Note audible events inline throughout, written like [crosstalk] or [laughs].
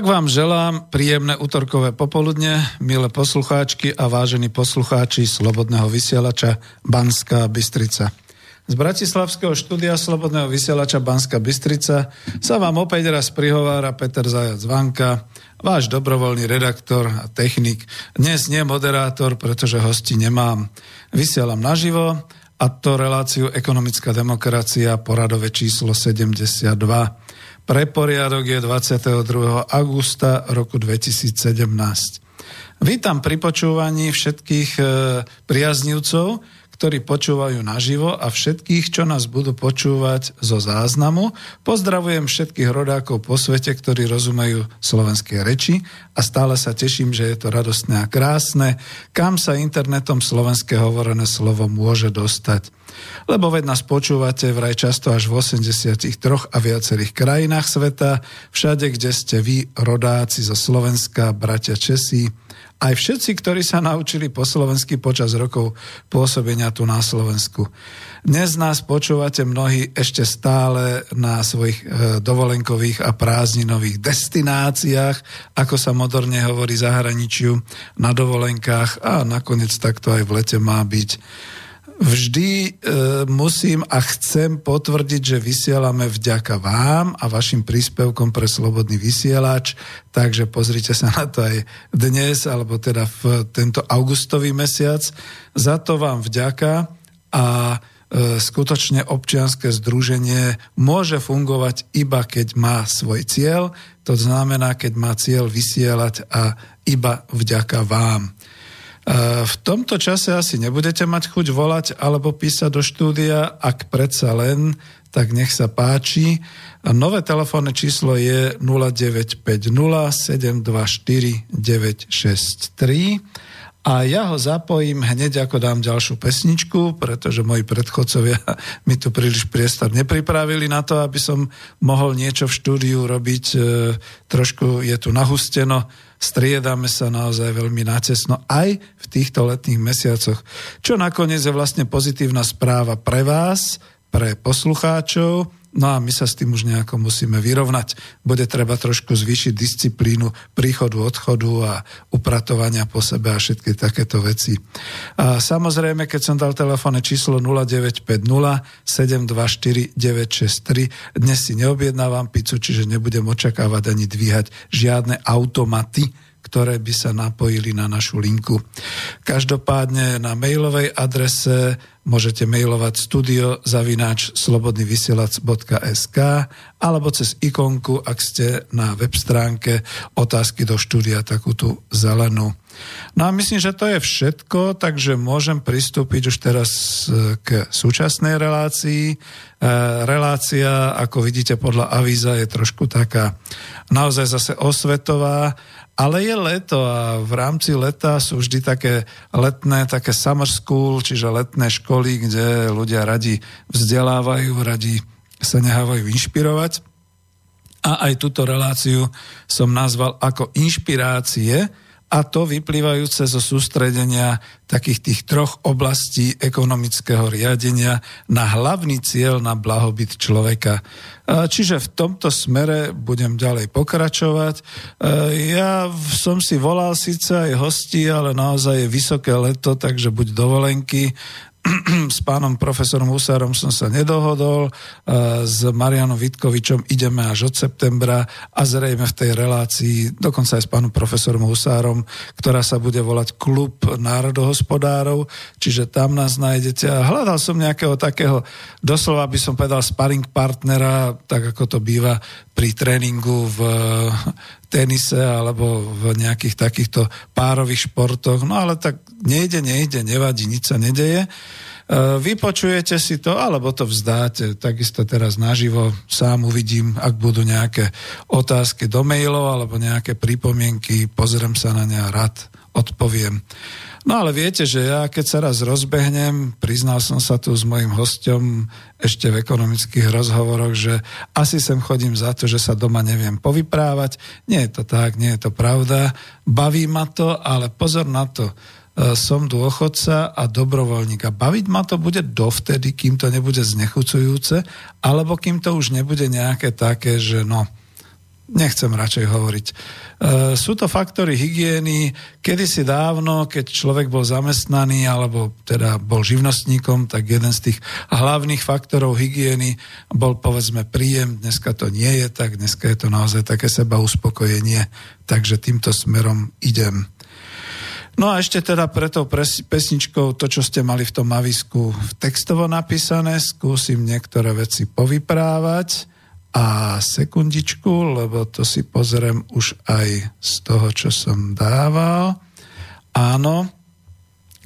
Tak vám želám príjemné útorkové popoludne, milé poslucháčky a vážení poslucháči Slobodného vysielača Banská Bystrica. Z Bratislavského štúdia Slobodného vysielača Banská Bystrica sa vám opäť raz prihovára Peter Zajac Vanka, váš dobrovoľný redaktor a technik. Dnes nie moderátor, pretože hosti nemám. Vysielam naživo a to reláciu Ekonomická demokracia, poradové číslo 72. Pre poriadok je 22. augusta roku 2017. Vítam pri počúvaní všetkých e, priaznivcov, ktorí počúvajú naživo a všetkých, čo nás budú počúvať zo záznamu. Pozdravujem všetkých rodákov po svete, ktorí rozumejú slovenské reči a stále sa teším, že je to radostné a krásne, kam sa internetom slovenské hovorené slovo môže dostať. Lebo veď nás počúvate vraj často až v 83 a viacerých krajinách sveta, všade, kde ste vy, rodáci zo Slovenska, bratia Česi, aj všetci, ktorí sa naučili po slovensky počas rokov pôsobenia tu na Slovensku. Dnes nás počúvate mnohí ešte stále na svojich e, dovolenkových a prázdninových destináciách, ako sa moderne hovorí zahraničiu, na dovolenkách a nakoniec takto aj v lete má byť. Vždy e, musím a chcem potvrdiť, že vysielame vďaka vám a vašim príspevkom pre Slobodný vysielač, takže pozrite sa na to aj dnes, alebo teda v tento augustový mesiac. Za to vám vďaka a skutočne občianske združenie môže fungovať iba keď má svoj cieľ, to znamená, keď má cieľ vysielať a iba vďaka vám. V tomto čase asi nebudete mať chuť volať alebo písať do štúdia, ak predsa len, tak nech sa páči. Nové telefónne číslo je 0950 724 963 a ja ho zapojím hneď ako dám ďalšiu pesničku, pretože moji predchodcovia [laughs] mi tu príliš priestor nepripravili na to, aby som mohol niečo v štúdiu robiť. E, trošku je tu nahusteno, striedame sa naozaj veľmi natesno aj v týchto letných mesiacoch, čo nakoniec je vlastne pozitívna správa pre vás, pre poslucháčov, No a my sa s tým už nejako musíme vyrovnať. Bude treba trošku zvýšiť disciplínu príchodu, odchodu a upratovania po sebe a všetky takéto veci. A samozrejme, keď som dal telefónne číslo 0950 724 963, dnes si neobjednávam pizzu, čiže nebudem očakávať ani dvíhať žiadne automaty, ktoré by sa napojili na našu linku. Každopádne na mailovej adrese môžete mailovať studio zavináč slobodnyvysielac.sk alebo cez ikonku, ak ste na web stránke otázky do štúdia, takú tú zelenú. No a myslím, že to je všetko, takže môžem pristúpiť už teraz e, k súčasnej relácii. E, relácia, ako vidíte podľa avíza, je trošku taká naozaj zase osvetová ale je leto a v rámci leta sú vždy také letné, také summer school, čiže letné školy, kde ľudia radi vzdelávajú, radi sa nehávajú inšpirovať. A aj túto reláciu som nazval ako inšpirácie, a to vyplývajúce zo sústredenia takých tých troch oblastí ekonomického riadenia na hlavný cieľ na blahobyt človeka. Čiže v tomto smere budem ďalej pokračovať. Ja som si volal síce aj hostí, ale naozaj je vysoké leto, takže buď dovolenky, [clears throat] s pánom profesorom Husárom som sa nedohodol, s Marianom Vitkovičom ideme až od septembra a zrejme v tej relácii, dokonca aj s pánom profesorom Husárom, ktorá sa bude volať Klub národohospodárov, čiže tam nás nájdete. A hľadal som nejakého takého, doslova by som povedal, sparring partnera, tak ako to býva pri tréningu v tenise alebo v nejakých takýchto párových športoch. No ale tak nejde, nejde, nevadí, nič sa nedeje. E, vypočujete si to, alebo to vzdáte. Takisto teraz naživo sám uvidím, ak budú nejaké otázky do mailov alebo nejaké pripomienky, pozriem sa na ne a rád odpoviem. No ale viete, že ja keď sa raz rozbehnem, priznal som sa tu s mojim hostom ešte v ekonomických rozhovoroch, že asi sem chodím za to, že sa doma neviem povyprávať. Nie je to tak, nie je to pravda. Baví ma to, ale pozor na to e, som dôchodca a dobrovoľník. A baviť ma to bude dovtedy, kým to nebude znechucujúce, alebo kým to už nebude nejaké také, že no, nechcem radšej hovoriť. E, sú to faktory hygieny. Kedysi dávno, keď človek bol zamestnaný alebo teda bol živnostníkom, tak jeden z tých hlavných faktorov hygieny bol povedzme príjem. Dneska to nie je tak, dneska je to naozaj také seba uspokojenie. Takže týmto smerom idem. No a ešte teda pre tou pesničkou to, čo ste mali v tom avisku textovo napísané, skúsim niektoré veci povyprávať. A sekundičku, lebo to si pozriem už aj z toho, čo som dával. Áno,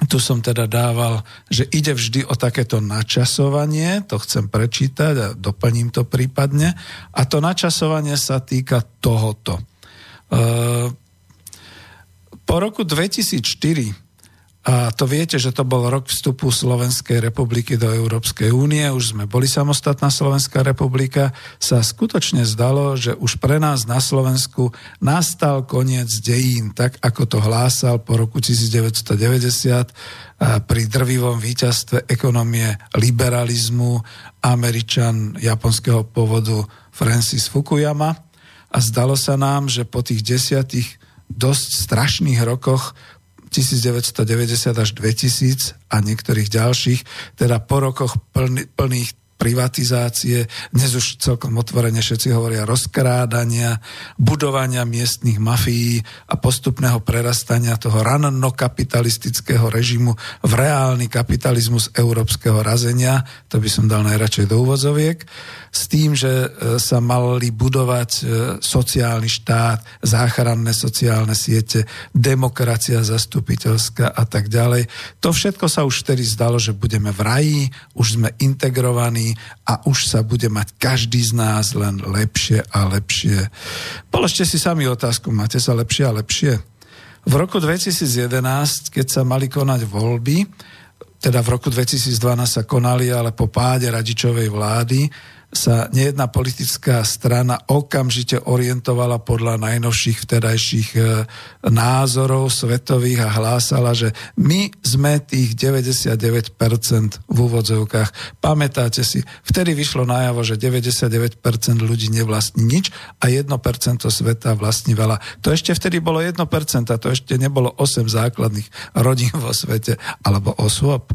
tu som teda dával, že ide vždy o takéto načasovanie, to chcem prečítať a doplním to prípadne. A to načasovanie sa týka tohoto. E, po roku 2004 a to viete, že to bol rok vstupu Slovenskej republiky do Európskej únie, už sme boli samostatná Slovenská republika, sa skutočne zdalo, že už pre nás na Slovensku nastal koniec dejín, tak ako to hlásal po roku 1990 pri drvivom víťazstve ekonomie liberalizmu Američan japonského pôvodu Francis Fukuyama. A zdalo sa nám, že po tých desiatých dosť strašných rokoch 1990 až 2000 a niektorých ďalších, teda po rokoch plný, plných privatizácie, dnes už celkom otvorene všetci hovoria rozkrádania, budovania miestnych mafií a postupného prerastania toho ranno-kapitalistického režimu v reálny kapitalizmus európskeho razenia, to by som dal najradšej do úvozoviek, s tým, že e, sa mali budovať e, sociálny štát, záchranné sociálne siete, demokracia zastupiteľská a tak ďalej. To všetko sa už vtedy zdalo, že budeme v raji, už sme integrovaní a už sa bude mať každý z nás len lepšie a lepšie. Položte si sami otázku, máte sa lepšie a lepšie? V roku 2011, keď sa mali konať voľby, teda v roku 2012 sa konali, ale po páde radičovej vlády, sa nejedná politická strana okamžite orientovala podľa najnovších vtedajších e, názorov svetových a hlásala, že my sme tých 99% v úvodzovkách. Pamätáte si, vtedy vyšlo najavo, že 99% ľudí nevlastní nič a 1% sveta vlastní veľa. To ešte vtedy bolo 1%, to ešte nebolo 8 základných rodín vo svete alebo osôb.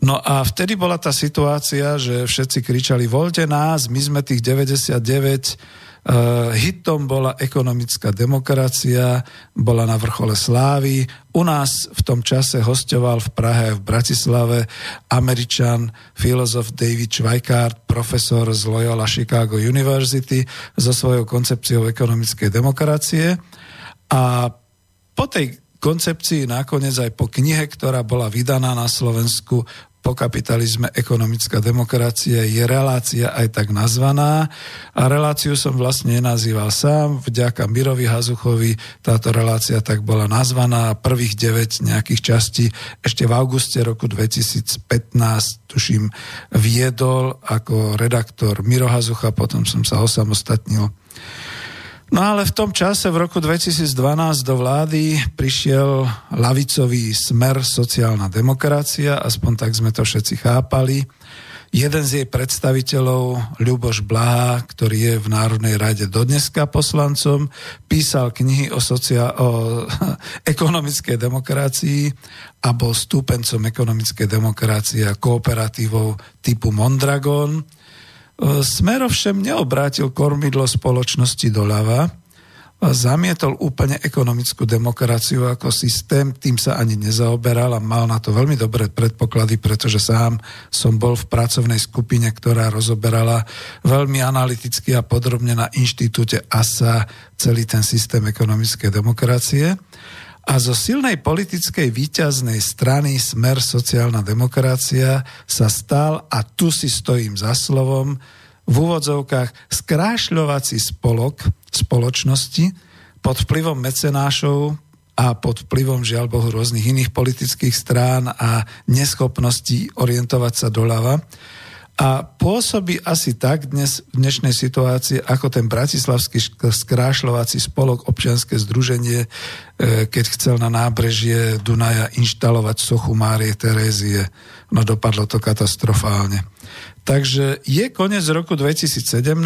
No a vtedy bola tá situácia, že všetci kričali, voľte nás, my sme tých 99, Uh, hitom bola ekonomická demokracia, bola na vrchole slávy. U nás v tom čase hostoval v Prahe v Bratislave američan, filozof David Schweikart, profesor z Loyola Chicago University so svojou koncepciou ekonomickej demokracie. A po tej koncepcii nakoniec aj po knihe, ktorá bola vydaná na Slovensku po kapitalizme ekonomická demokracia je relácia aj tak nazvaná. A reláciu som vlastne nenazýval sám, vďaka Mirovi Hazuchovi táto relácia tak bola nazvaná, prvých 9 nejakých častí ešte v auguste roku 2015 tuším viedol ako redaktor Miro Hazucha, potom som sa osamostatnil No ale v tom čase, v roku 2012 do vlády prišiel lavicový smer sociálna demokracia, aspoň tak sme to všetci chápali. Jeden z jej predstaviteľov, Ľuboš Blaha, ktorý je v Národnej rade dodneska poslancom, písal knihy o, socia- o [laughs] ekonomickej demokracii a bol stúpencom ekonomickej demokracie a kooperatívov typu Mondragon Smer ovšem neobrátil kormidlo spoločnosti doľava zamietol úplne ekonomickú demokraciu ako systém, tým sa ani nezaoberal a mal na to veľmi dobré predpoklady, pretože sám som bol v pracovnej skupine, ktorá rozoberala veľmi analyticky a podrobne na inštitúte ASA celý ten systém ekonomickej demokracie. A zo silnej politickej výťaznej strany Smer sociálna demokracia sa stal, a tu si stojím za slovom, v úvodzovkách skrášľovací spolok spoločnosti pod vplyvom mecenášov a pod vplyvom žiaľ Bohu rôznych iných politických strán a neschopností orientovať sa doľava a pôsobí asi tak dnes v dnešnej situácii, ako ten bratislavský skrášľovací spolok občianske združenie, e, keď chcel na nábrežie Dunaja inštalovať sochu Márie Terézie. No dopadlo to katastrofálne. Takže je koniec roku 2017,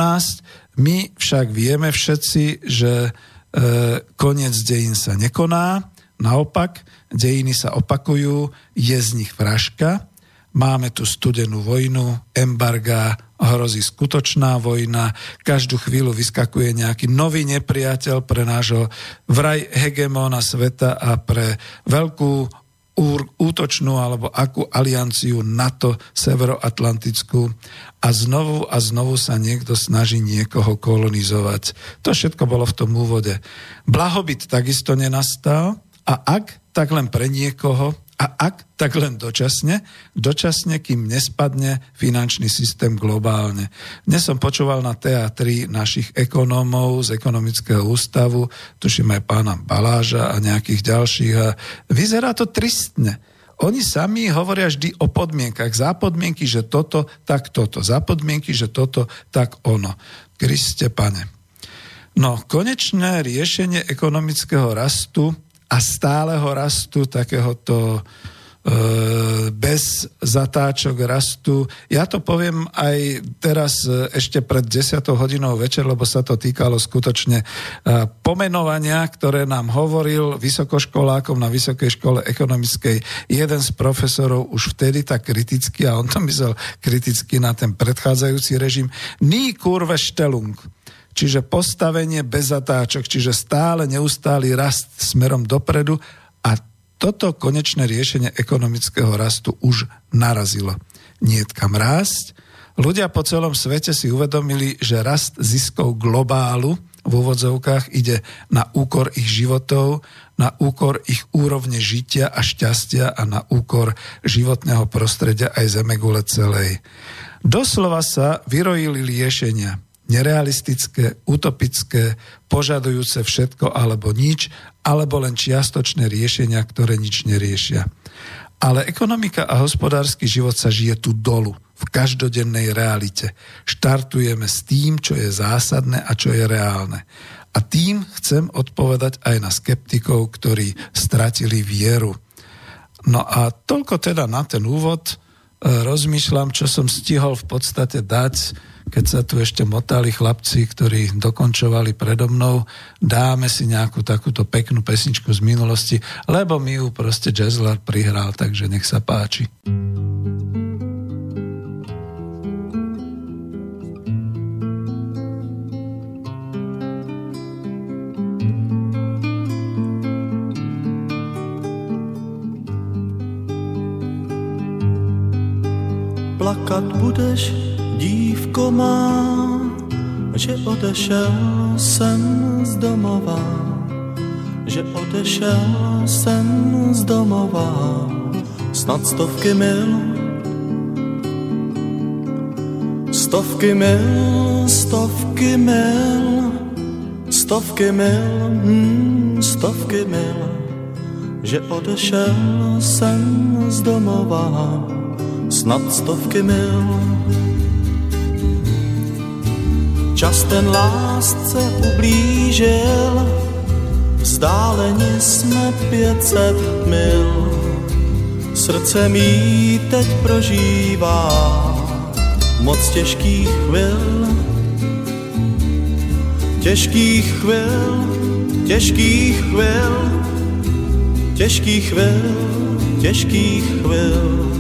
my však vieme všetci, že e, koniec dejín sa nekoná, naopak, dejiny sa opakujú, je z nich vražka, Máme tu studenú vojnu, embarga, hrozí skutočná vojna, každú chvíľu vyskakuje nejaký nový nepriateľ pre nášho vraj hegemóna sveta a pre veľkú útočnú alebo akú alianciu NATO severoatlantickú a znovu a znovu sa niekto snaží niekoho kolonizovať. To všetko bolo v tom úvode. Blahobyt takisto nenastal a ak, tak len pre niekoho, a ak, tak len dočasne, dočasne, kým nespadne finančný systém globálne. Dnes som počúval na teatri našich ekonómov z ekonomického ústavu, tuším aj pána Baláža a nejakých ďalších a vyzerá to tristne. Oni sami hovoria vždy o podmienkach. Za podmienky, že toto, tak toto. Za podmienky, že toto, tak ono. Kriste pane. No, konečné riešenie ekonomického rastu a stáleho rastu takéhoto bez zatáčok rastu. Ja to poviem aj teraz e, ešte pred 10 hodinou večer, lebo sa to týkalo skutočne e, pomenovania, ktoré nám hovoril vysokoškolákom na Vysokej škole ekonomickej jeden z profesorov už vtedy tak kriticky, a on to myslel kriticky na ten predchádzajúci režim, ní kurve štelung čiže postavenie bez zatáčok, čiže stále neustály rast smerom dopredu a toto konečné riešenie ekonomického rastu už narazilo. Nie kam rásť. Ľudia po celom svete si uvedomili, že rast ziskov globálu v úvodzovkách ide na úkor ich životov, na úkor ich úrovne žitia a šťastia a na úkor životného prostredia aj zemegule celej. Doslova sa vyrojili riešenia nerealistické, utopické, požadujúce všetko alebo nič, alebo len čiastočné riešenia, ktoré nič neriešia. Ale ekonomika a hospodársky život sa žije tu dolu, v každodennej realite. Štartujeme s tým, čo je zásadné a čo je reálne. A tým chcem odpovedať aj na skeptikov, ktorí stratili vieru. No a toľko teda na ten úvod. E, rozmýšľam, čo som stihol v podstate dať keď sa tu ešte motali chlapci, ktorí dokončovali predo mnou, dáme si nejakú takúto peknú pesničku z minulosti, lebo mi ju proste Jazzlar prihral, takže nech sa páči. plakat budeš dívko má, že odešel jsem z domova, že odešel jsem z domova, snad stovky mil, stovky mil, stovky mil, stovky mil, hmm, stovky mil, že odešel jsem z domova, snad stovky mil. Čas ten lásce ublížil, vzdáleně jsme 500 mil. Srdce mi teď prožívá moc těžkých chvil, těžkých chvil, těžkých chvil, těžkých chvil, těžkých chvil.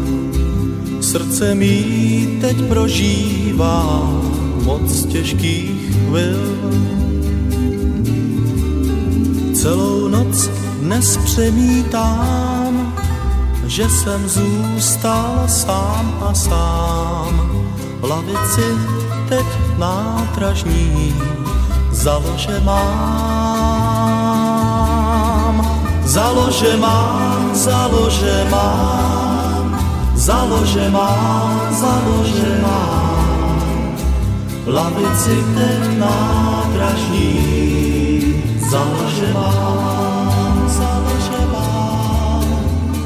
Srdce mi teď prožívá moc těžkých chvil. Celou noc dnes přemítám, že jsem zůstal sám a sám. V lavici teď nátražní založe mám. Založe mám, založe mám, založe mám, založe mám lavici ten nádražní založila, založila.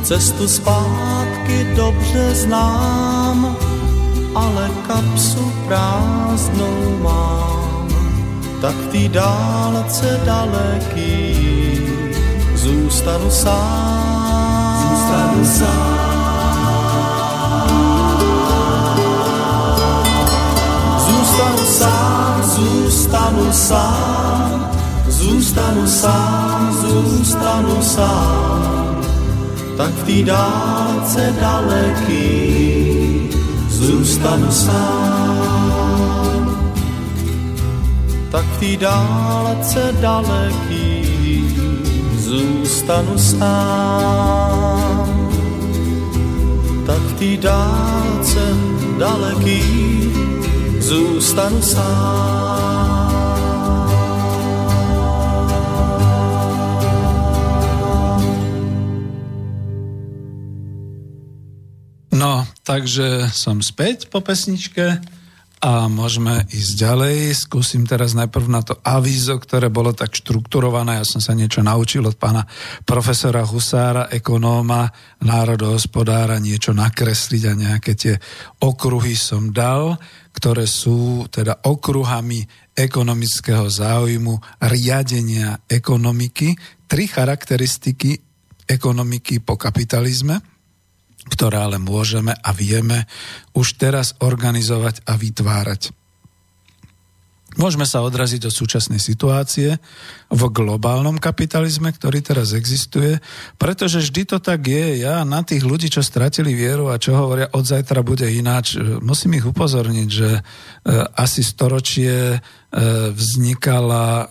Cestu zpátky dobře znám, ale kapsu prázdnou mám. Tak té dálce daleký zůstanu sám. Zůstanu sám. Zůstanu sám, zůstanu sám, zůstanu sám. Tak v té dálce daleký zůstanu sám. Tak v té dálce daleký zůstanu sám. Tak v té dálce daleký zůstanu sám. No, takže som späť po pesničke a môžeme ísť ďalej. Skúsim teraz najprv na to avízo, ktoré bolo tak štrukturované. Ja som sa niečo naučil od pána profesora Husára, ekonóma, národohospodára, niečo nakresliť a nejaké tie okruhy som dal ktoré sú teda okruhami ekonomického záujmu, riadenia ekonomiky, tri charakteristiky ekonomiky po kapitalizme. Ktoré ale môžeme a vieme už teraz organizovať a vytvárať. Môžeme sa odraziť od súčasnej situácie v globálnom kapitalizme, ktorý teraz existuje, pretože vždy to tak je. Ja na tých ľudí, čo stratili vieru a čo hovoria od zajtra bude ináč, musím ich upozorniť, že e, asi storočie E, vznikala e,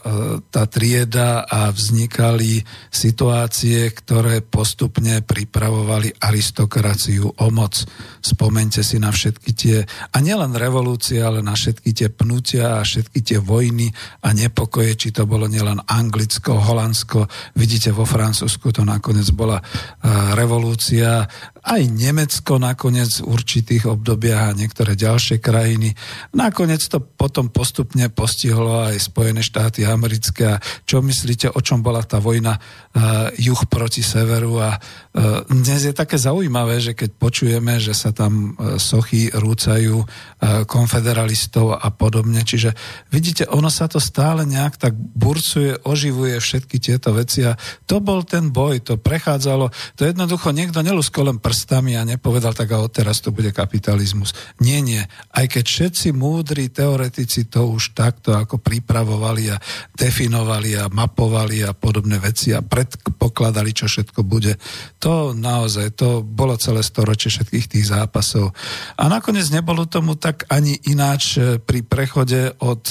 tá trieda a vznikali situácie, ktoré postupne pripravovali aristokraciu o moc. Spomente si na všetky tie, a nielen revolúcie, ale na všetky tie pnutia a všetky tie vojny a nepokoje, či to bolo nielen Anglicko, Holandsko, vidíte vo Francúzsku to nakoniec bola e, revolúcia, aj Nemecko nakoniec v určitých obdobiach a niektoré ďalšie krajiny. Nakoniec to potom postupne postihlo aj Spojené štáty americké. A čo myslíte, o čom bola tá vojna uh, juh proti severu? A uh, dnes je také zaujímavé, že keď počujeme, že sa tam uh, sochy rúcajú uh, konfederalistov a podobne. Čiže vidíte, ono sa to stále nejak tak burcuje, oživuje všetky tieto veci a to bol ten boj, to prechádzalo, to jednoducho niekto neluskol len prst prstami a nepovedal tak a odteraz to bude kapitalizmus. Nie, nie. Aj keď všetci múdri teoretici to už takto ako pripravovali a definovali a mapovali a podobné veci a predpokladali, čo všetko bude, to naozaj, to bolo celé storočie všetkých tých zápasov. A nakoniec nebolo tomu tak ani ináč pri prechode od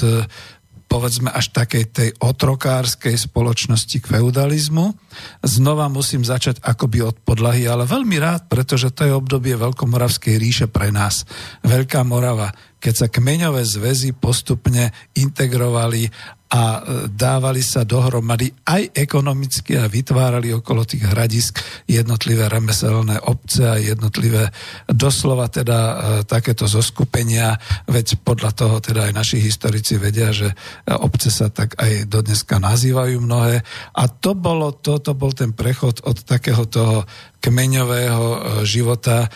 povedzme až takej tej otrokárskej spoločnosti k feudalizmu. Znova musím začať akoby od podlahy, ale veľmi rád, pretože to je obdobie Veľkomoravskej ríše pre nás. Veľká Morava, keď sa kmeňové zväzy postupne integrovali a e, dávali sa dohromady aj ekonomicky a vytvárali okolo tých hradisk jednotlivé remeselné obce a jednotlivé doslova teda e, takéto zoskupenia, veď podľa toho teda aj naši historici vedia, že e, obce sa tak aj dodneska nazývajú mnohé. A to bolo, to, to bol ten prechod od takého toho kmeňového e, života. E,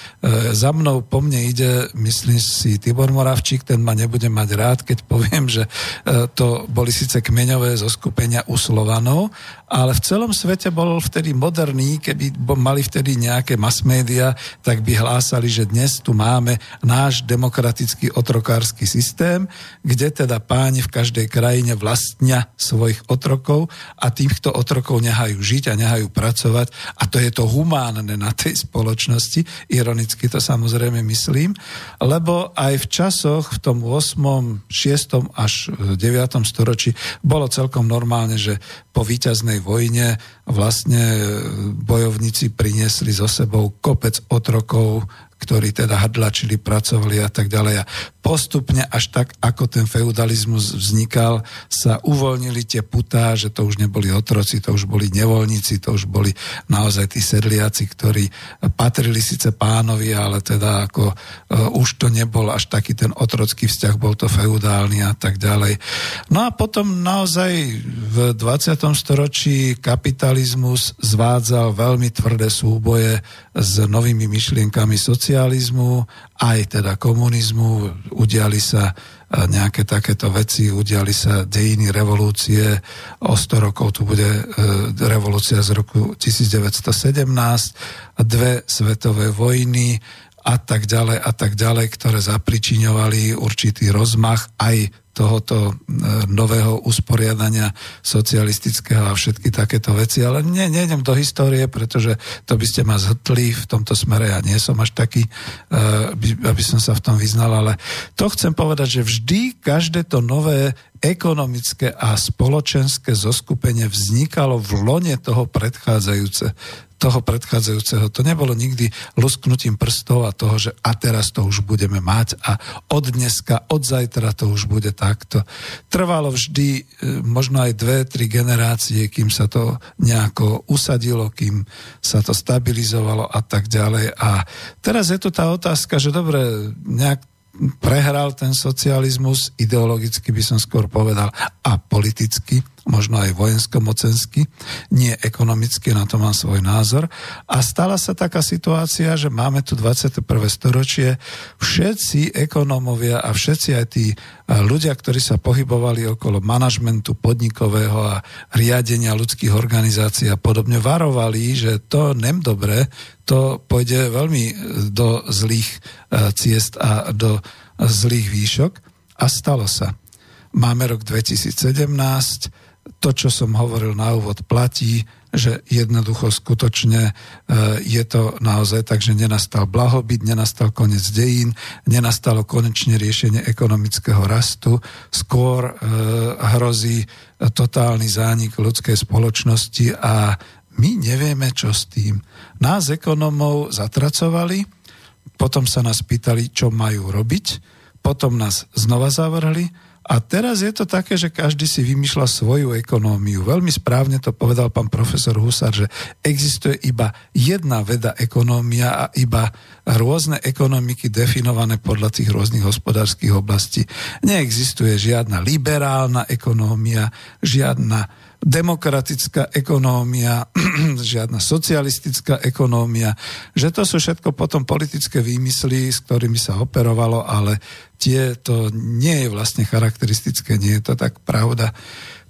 za mnou po mne ide, myslím si, Tibor Moravčík, ten ma nebude mať rád, keď poviem, že e, to boli síce kmeňové zoskupenia u Slovanov, ale v celom svete bol vtedy moderný, keby mali vtedy nejaké mass media, tak by hlásali, že dnes tu máme náš demokratický otrokársky systém, kde teda páni v každej krajine vlastnia svojich otrokov a týchto otrokov nehajú žiť a nehajú pracovať a to je to humánne na tej spoločnosti, ironicky to samozrejme myslím, lebo aj v časoch v tom 8., 6. až 9. storočí bolo celkom normálne, že po víťaznej vojne vlastne bojovníci priniesli so sebou kopec otrokov, ktorí teda hrdlačili, pracovali a tak ďalej. A postupne až tak, ako ten feudalizmus vznikal, sa uvoľnili tie putá, že to už neboli otroci, to už boli nevoľníci, to už boli naozaj tí sedliaci, ktorí patrili síce pánovi, ale teda ako uh, už to nebol až taký ten otrocký vzťah, bol to feudálny a tak ďalej. No a potom naozaj v 20. storočí kapitalizmus zvádzal veľmi tvrdé súboje s novými myšlienkami socializmu, aj teda komunizmu. Udiali sa e, nejaké takéto veci, udiali sa dejiny revolúcie. O 100 rokov tu bude e, revolúcia z roku 1917, dve svetové vojny a tak ďalej a tak ďalej, ktoré zapričiňovali určitý rozmach aj tohoto e, nového usporiadania socialistického a všetky takéto veci, ale ne, nejdem do histórie, pretože to by ste ma zhrtli v tomto smere, ja nie som až taký, e, aby som sa v tom vyznal, ale to chcem povedať, že vždy každé to nové ekonomické a spoločenské zoskupenie vznikalo v lone toho predchádzajúce toho predchádzajúceho. To nebolo nikdy lusknutím prstov a toho, že a teraz to už budeme mať a od dneska, od zajtra to už bude takto. Trvalo vždy e, možno aj dve, tri generácie, kým sa to nejako usadilo, kým sa to stabilizovalo a tak ďalej. A teraz je tu tá otázka, že dobre, nejak prehral ten socializmus, ideologicky by som skôr povedal, a politicky možno aj vojensko-mocensky, nie ekonomicky, na to mám svoj názor. A stala sa taká situácia, že máme tu 21. storočie, všetci ekonómovia a všetci aj tí ľudia, ktorí sa pohybovali okolo manažmentu podnikového a riadenia ľudských organizácií a podobne, varovali, že to nem dobre, to pôjde veľmi do zlých e, ciest a do zlých výšok. A stalo sa. Máme rok 2017, to, čo som hovoril na úvod, platí, že jednoducho skutočne e, je to naozaj tak, že nenastal blahobyt, nenastal koniec dejín, nenastalo konečne riešenie ekonomického rastu, skôr e, hrozí totálny zánik ľudskej spoločnosti a my nevieme, čo s tým. Nás ekonomov zatracovali, potom sa nás pýtali, čo majú robiť, potom nás znova zavrhli, a teraz je to také, že každý si vymýšľa svoju ekonómiu. Veľmi správne to povedal pán profesor Husar, že existuje iba jedna veda ekonómia a iba rôzne ekonomiky definované podľa tých rôznych hospodárskych oblastí. Neexistuje žiadna liberálna ekonómia, žiadna demokratická ekonómia, [clears throat] žiadna socialistická ekonómia, že to sú všetko potom politické výmysly, s ktorými sa operovalo, ale tie to nie je vlastne charakteristické, nie je to tak pravda.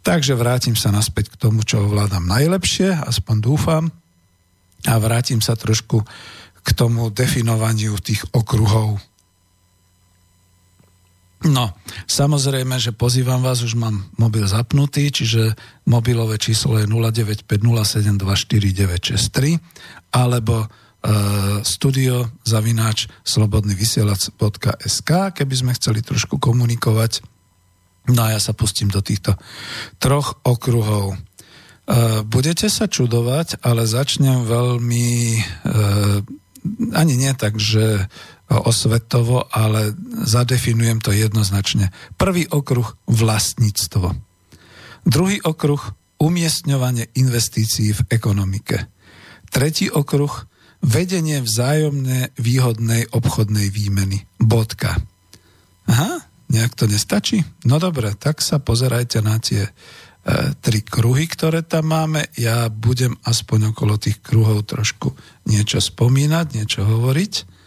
Takže vrátim sa naspäť k tomu, čo ovládam najlepšie, aspoň dúfam, a vrátim sa trošku k tomu definovaniu tých okruhov No, samozrejme, že pozývam vás, už mám mobil zapnutý, čiže mobilové číslo je 0950724963 alebo e, studio zavináč slobodnyvysielac.sk, keby sme chceli trošku komunikovať. No a ja sa pustím do týchto troch okruhov. E, budete sa čudovať, ale začnem veľmi e, ani nie tak, že osvetovo, ale zadefinujem to jednoznačne. Prvý okruh vlastníctvo. Druhý okruh umiestňovanie investícií v ekonomike. Tretí okruh vedenie vzájomne výhodnej obchodnej výmeny. Bodka. Aha, nejak to nestačí? No dobre, tak sa pozerajte na tie e, tri kruhy, ktoré tam máme. Ja budem aspoň okolo tých kruhov trošku niečo spomínať, niečo hovoriť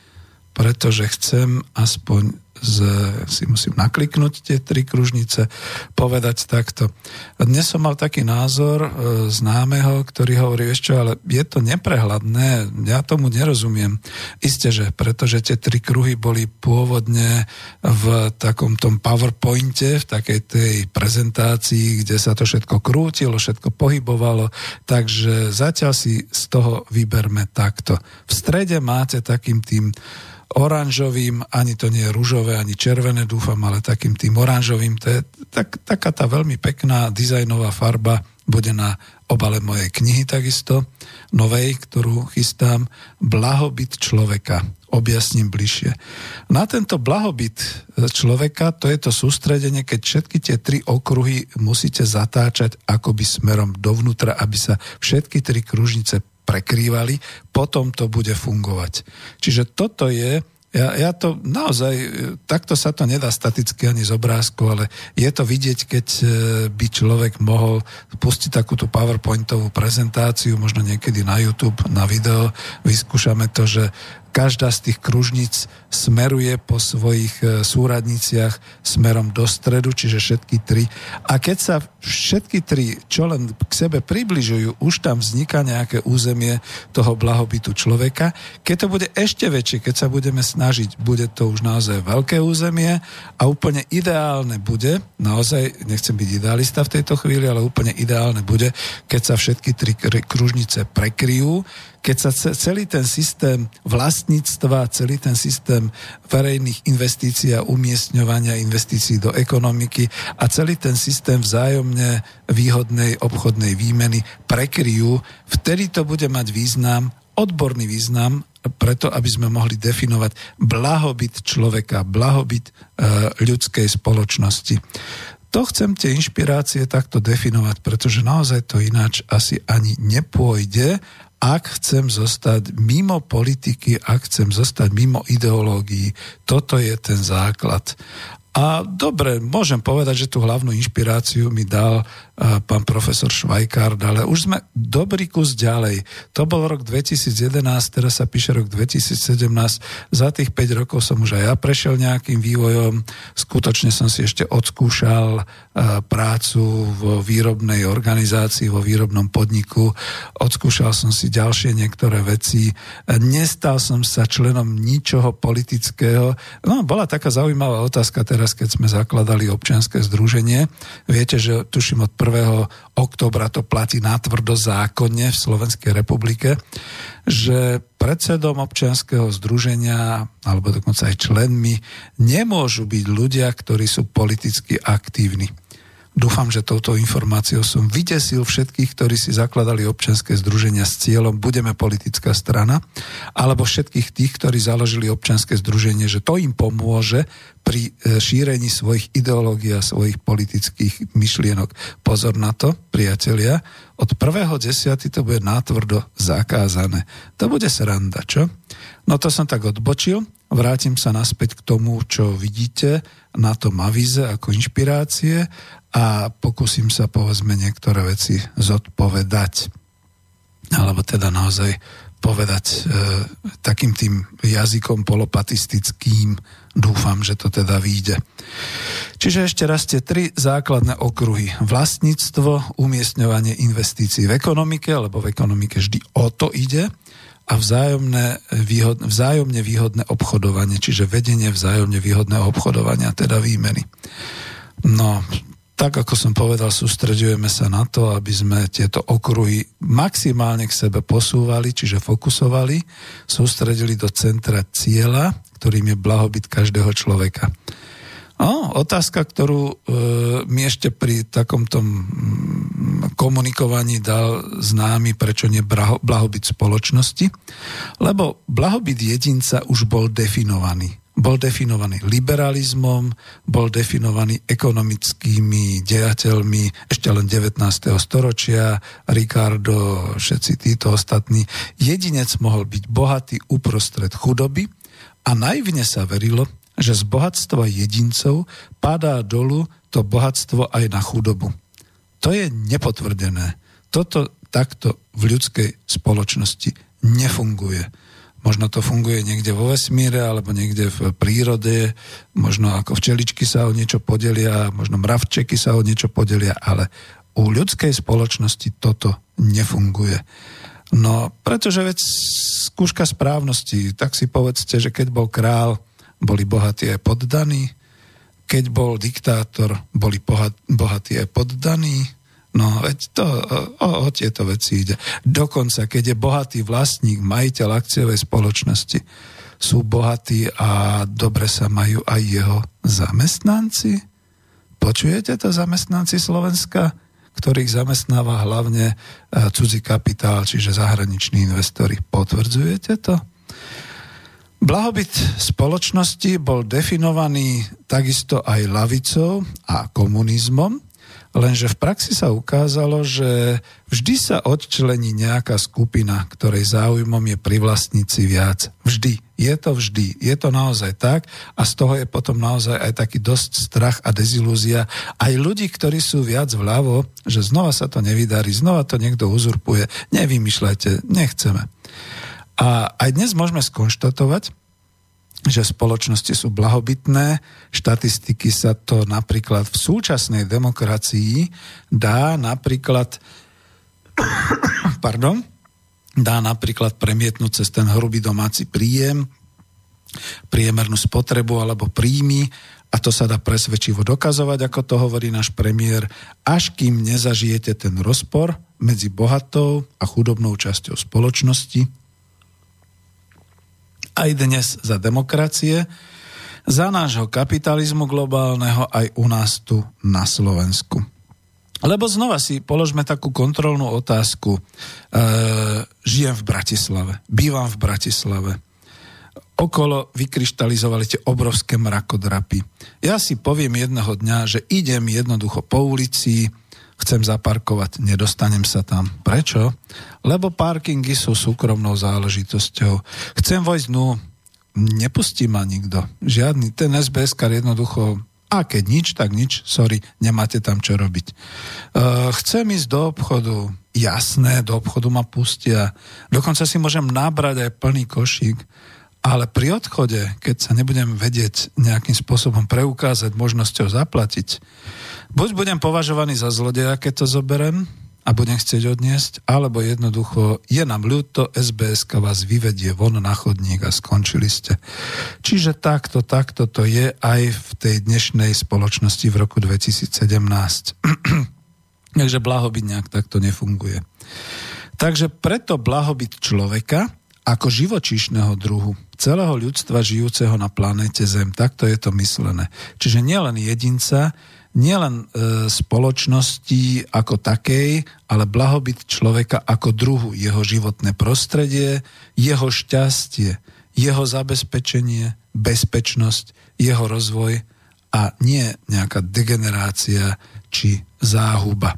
pretože chcem aspoň z, si musím nakliknúť tie tri kružnice, povedať takto. Dnes som mal taký názor e, známeho, ktorý hovorí, ešte, ale je to neprehľadné, ja tomu nerozumiem. Isté, že pretože tie tri kruhy boli pôvodne v takom tom PowerPointe, v takej tej prezentácii, kde sa to všetko krútilo, všetko pohybovalo, takže zatiaľ si z toho vyberme takto. V strede máte takým tým oranžovým, ani to nie je rúžové, ani červené, dúfam, ale takým tým oranžovým. To je tak, taká tá veľmi pekná dizajnová farba bude na obale mojej knihy takisto, novej, ktorú chystám, Blahobyt človeka. Objasním bližšie. Na tento blahobyt človeka, to je to sústredenie, keď všetky tie tri okruhy musíte zatáčať akoby smerom dovnútra, aby sa všetky tri kružnice prekrývali, potom to bude fungovať. Čiže toto je ja, ja to naozaj, takto sa to nedá staticky ani z obrázku, ale je to vidieť, keď e, by človek mohol pustiť takúto PowerPointovú prezentáciu, možno niekedy na YouTube, na video, vyskúšame to, že každá z tých kružníc smeruje po svojich e, súradniciach smerom do stredu, čiže všetky tri. A keď sa všetky tri čo len k sebe približujú, už tam vzniká nejaké územie toho blahobytu človeka. Keď to bude ešte väčšie, keď sa budeme snažiť, bude to už naozaj veľké územie a úplne ideálne bude, naozaj nechcem byť idealista v tejto chvíli, ale úplne ideálne bude, keď sa všetky tri kružnice prekryjú, keď sa celý ten systém vlastníctva, celý ten systém verejných investícií a umiestňovania investícií do ekonomiky a celý ten systém vzájomne výhodnej obchodnej výmeny prekryjú, vtedy to bude mať význam, odborný význam, preto, aby sme mohli definovať blahobyt človeka, blahobyt e, ľudskej spoločnosti. To chcem tie inšpirácie takto definovať, pretože naozaj to ináč asi ani nepôjde ak chcem zostať mimo politiky, ak chcem zostať mimo ideológií, toto je ten základ. A dobre, môžem povedať, že tú hlavnú inšpiráciu mi dal uh, pán profesor Švajkard, ale už sme dobrý kus ďalej. To bol rok 2011, teraz sa píše rok 2017. Za tých 5 rokov som už aj ja prešiel nejakým vývojom. Skutočne som si ešte odskúšal uh, prácu vo výrobnej organizácii, vo výrobnom podniku. Odskúšal som si ďalšie niektoré veci. Nestal som sa členom ničoho politického. No, bola taká zaujímavá otázka teraz teraz, keď sme zakladali občianske združenie. Viete, že tuším od 1. oktobra to platí natvrdo zákonne v Slovenskej republike, že predsedom občianského združenia, alebo dokonca aj členmi, nemôžu byť ľudia, ktorí sú politicky aktívni. Dúfam, že touto informáciou som vydesil všetkých, ktorí si zakladali občianske združenia s cieľom budeme politická strana, alebo všetkých tých, ktorí založili občianske združenie, že to im pomôže pri e, šírení svojich ideológií a svojich politických myšlienok. Pozor na to, priatelia, od 1.10. to bude nátvrdo zakázané. To bude sranda, čo? No to som tak odbočil, vrátim sa naspäť k tomu, čo vidíte na tom avize ako inšpirácie a pokúsim sa povedzme niektoré veci zodpovedať. Alebo teda naozaj povedať e, takým tým jazykom polopatistickým. Dúfam, že to teda vyjde. Čiže ešte raz tie tri základné okruhy. Vlastníctvo, umiestňovanie investícií v ekonomike, lebo v ekonomike vždy o to ide a vzájomné, výhod, vzájomne výhodné obchodovanie, čiže vedenie vzájomne výhodného obchodovania, teda výmeny. No, tak ako som povedal, sústredujeme sa na to, aby sme tieto okruhy maximálne k sebe posúvali, čiže fokusovali, sústredili do centra cieľa, ktorým je blahobyt každého človeka. No, otázka, ktorú e, mi ešte pri takomto komunikovaní dal známy, prečo nie blahobyt spoločnosti, lebo blahobyt jedinca už bol definovaný bol definovaný liberalizmom, bol definovaný ekonomickými dejateľmi ešte len 19. storočia, Ricardo, všetci títo ostatní. Jedinec mohol byť bohatý uprostred chudoby a naivne sa verilo, že z bohatstva jedincov padá dolu to bohatstvo aj na chudobu. To je nepotvrdené. Toto takto v ľudskej spoločnosti nefunguje Možno to funguje niekde vo vesmíre alebo niekde v prírode, možno ako včeličky sa o niečo podelia, možno mravčeky sa o niečo podelia, ale u ľudskej spoločnosti toto nefunguje. No, pretože veď skúška správnosti, tak si povedzte, že keď bol král, boli bohatí aj poddaní, keď bol diktátor, boli bohatí aj poddaní, No, veď to, o, o tieto veci ide. Dokonca, keď je bohatý vlastník, majiteľ akciovej spoločnosti, sú bohatí a dobre sa majú aj jeho zamestnanci? Počujete to zamestnanci Slovenska, ktorých zamestnáva hlavne e, cudzí kapitál, čiže zahraniční investori. Potvrdzujete to? Blahobyt spoločnosti bol definovaný takisto aj lavicou a komunizmom, Lenže v praxi sa ukázalo, že vždy sa odčlení nejaká skupina, ktorej záujmom je privlastniť si viac. Vždy. Je to vždy. Je to naozaj tak a z toho je potom naozaj aj taký dosť strach a dezilúzia. Aj ľudí, ktorí sú viac vľavo, že znova sa to nevydarí, znova to niekto uzurpuje. Nevymýšľajte, nechceme. A aj dnes môžeme skonštatovať, že spoločnosti sú blahobytné. Štatistiky sa to napríklad v súčasnej demokracii dá napríklad pardon, dá napríklad premietnúť cez ten hrubý domáci príjem, priemernú spotrebu alebo príjmy a to sa dá presvedčivo dokazovať, ako to hovorí náš premiér, až kým nezažijete ten rozpor medzi bohatou a chudobnou časťou spoločnosti, aj dnes za demokracie, za nášho kapitalizmu globálneho aj u nás tu na Slovensku. Lebo znova si položme takú kontrolnú otázku. E, žijem v Bratislave, bývam v Bratislave. Okolo vykryštalizovali tie obrovské mrakodrapy. Ja si poviem jedného dňa, že idem jednoducho po ulici, chcem zaparkovať, nedostanem sa tam. Prečo? Lebo parkingy sú súkromnou záležitosťou. Chcem vojsť, no nepustí ma nikto. Žiadny. Ten SBS jednoducho A keď nič, tak nič, sorry, nemáte tam čo robiť. Uh, chcem ísť do obchodu, jasné, do obchodu ma pustia. Dokonca si môžem nabrať aj plný košík, ale pri odchode, keď sa nebudem vedieť nejakým spôsobom preukázať možnosťou zaplatiť, buď budem považovaný za zlodeja, keď to zoberem, a budem chcieť odniesť, alebo jednoducho je nám ľúto, SBS vás vyvedie von na chodník a skončili ste. Čiže takto, takto to je aj v tej dnešnej spoločnosti v roku 2017. [clears throat] Takže blahobyt nejak takto nefunguje. Takže preto blahobyt človeka ako živočíšneho druhu, celého ľudstva žijúceho na planéte Zem, takto je to myslené. Čiže nielen jedinca, nielen e, spoločnosti ako takej, ale blahobyt človeka ako druhu, jeho životné prostredie, jeho šťastie, jeho zabezpečenie, bezpečnosť, jeho rozvoj a nie nejaká degenerácia či záhuba.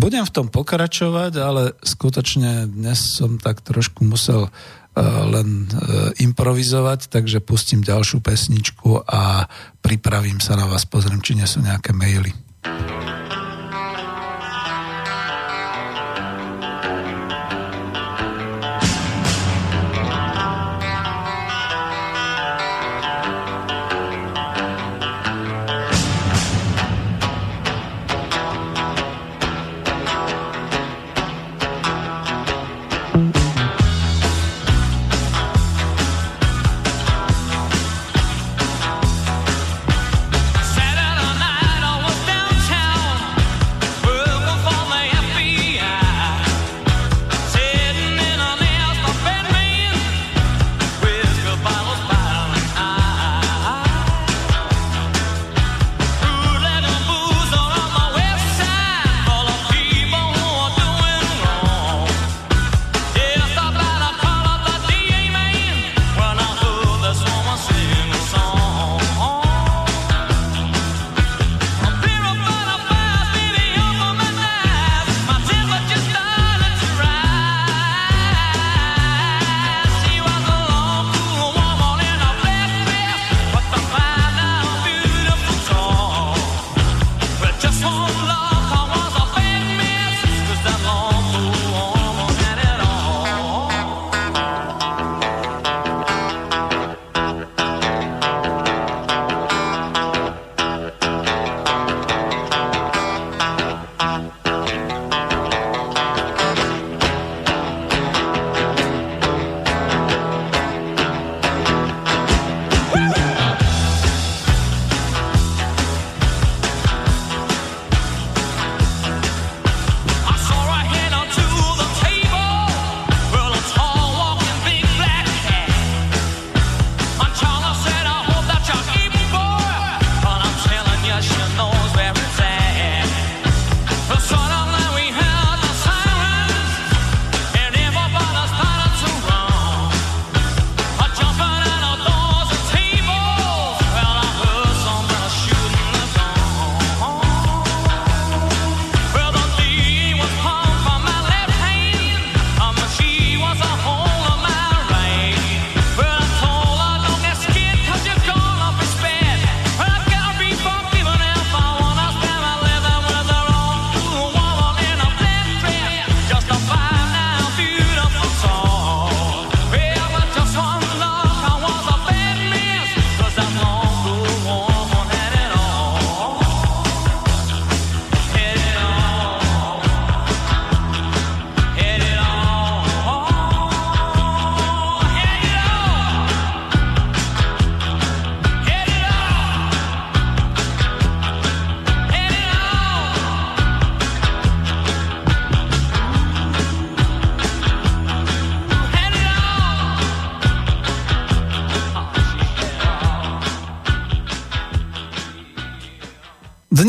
Budem v tom pokračovať, ale skutočne dnes som tak trošku musel len e, improvizovať, takže pustím ďalšiu pesničku a pripravím sa na vás, pozriem, či nie sú nejaké maily.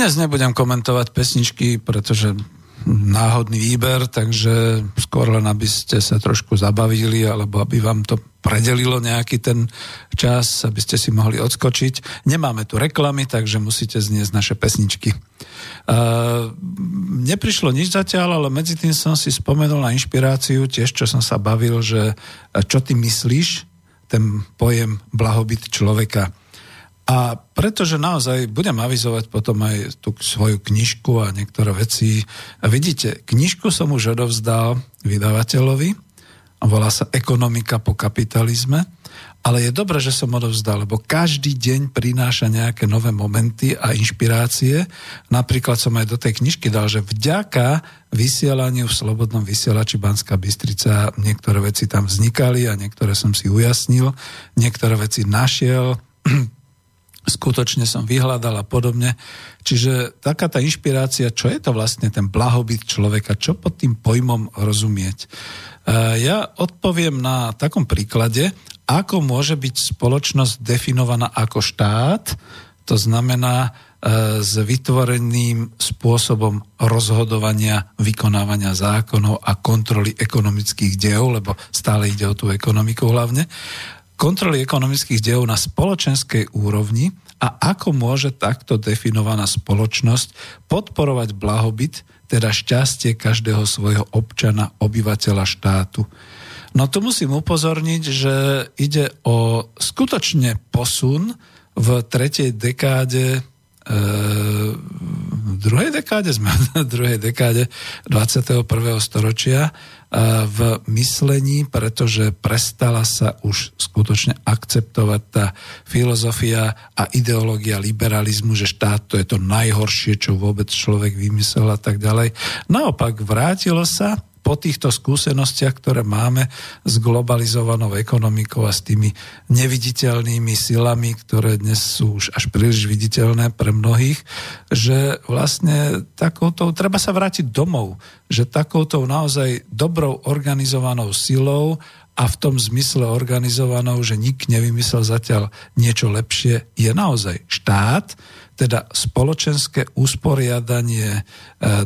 Dnes nebudem komentovať pesničky, pretože náhodný výber, takže skôr len aby ste sa trošku zabavili alebo aby vám to predelilo nejaký ten čas, aby ste si mohli odskočiť. Nemáme tu reklamy, takže musíte zniesť naše pesničky. Uh, neprišlo nič zatiaľ, ale medzi tým som si spomenul na inšpiráciu, tiež čo som sa bavil, že čo ty myslíš, ten pojem blahobyt človeka. A pretože naozaj budem avizovať potom aj tú svoju knižku a niektoré veci. A vidíte, knižku som už odovzdal vydavateľovi, volá sa Ekonomika po kapitalizme ale je dobré, že som odovzdal, lebo každý deň prináša nejaké nové momenty a inšpirácie. Napríklad som aj do tej knižky dal, že vďaka vysielaniu v Slobodnom vysielači Banská Bystrica niektoré veci tam vznikali a niektoré som si ujasnil, niektoré veci našiel, [clears throat] skutočne som vyhľadal a podobne. Čiže taká tá inšpirácia, čo je to vlastne ten blahobyt človeka, čo pod tým pojmom rozumieť. E, ja odpoviem na takom príklade ako môže byť spoločnosť definovaná ako štát, to znamená e, s vytvoreným spôsobom rozhodovania, vykonávania zákonov a kontroly ekonomických dejov, lebo stále ide o tú ekonomiku hlavne, kontroly ekonomických dejov na spoločenskej úrovni a ako môže takto definovaná spoločnosť podporovať blahobyt, teda šťastie každého svojho občana, obyvateľa štátu. No tu musím upozorniť, že ide o skutočne posun v tretej dekáde e, v druhej dekáde sme, [laughs] v druhej dekáde 21. storočia v myslení, pretože prestala sa už skutočne akceptovať tá filozofia a ideológia liberalizmu, že štát to je to najhoršie, čo vôbec človek vymyslel a tak ďalej. Naopak vrátilo sa po týchto skúsenostiach, ktoré máme s globalizovanou ekonomikou a s tými neviditeľnými silami, ktoré dnes sú už až príliš viditeľné pre mnohých, že vlastne takouto, treba sa vrátiť domov, že takouto naozaj dobrou organizovanou silou a v tom zmysle organizovanou, že nik nevymyslel zatiaľ niečo lepšie, je naozaj štát, teda spoločenské usporiadanie e,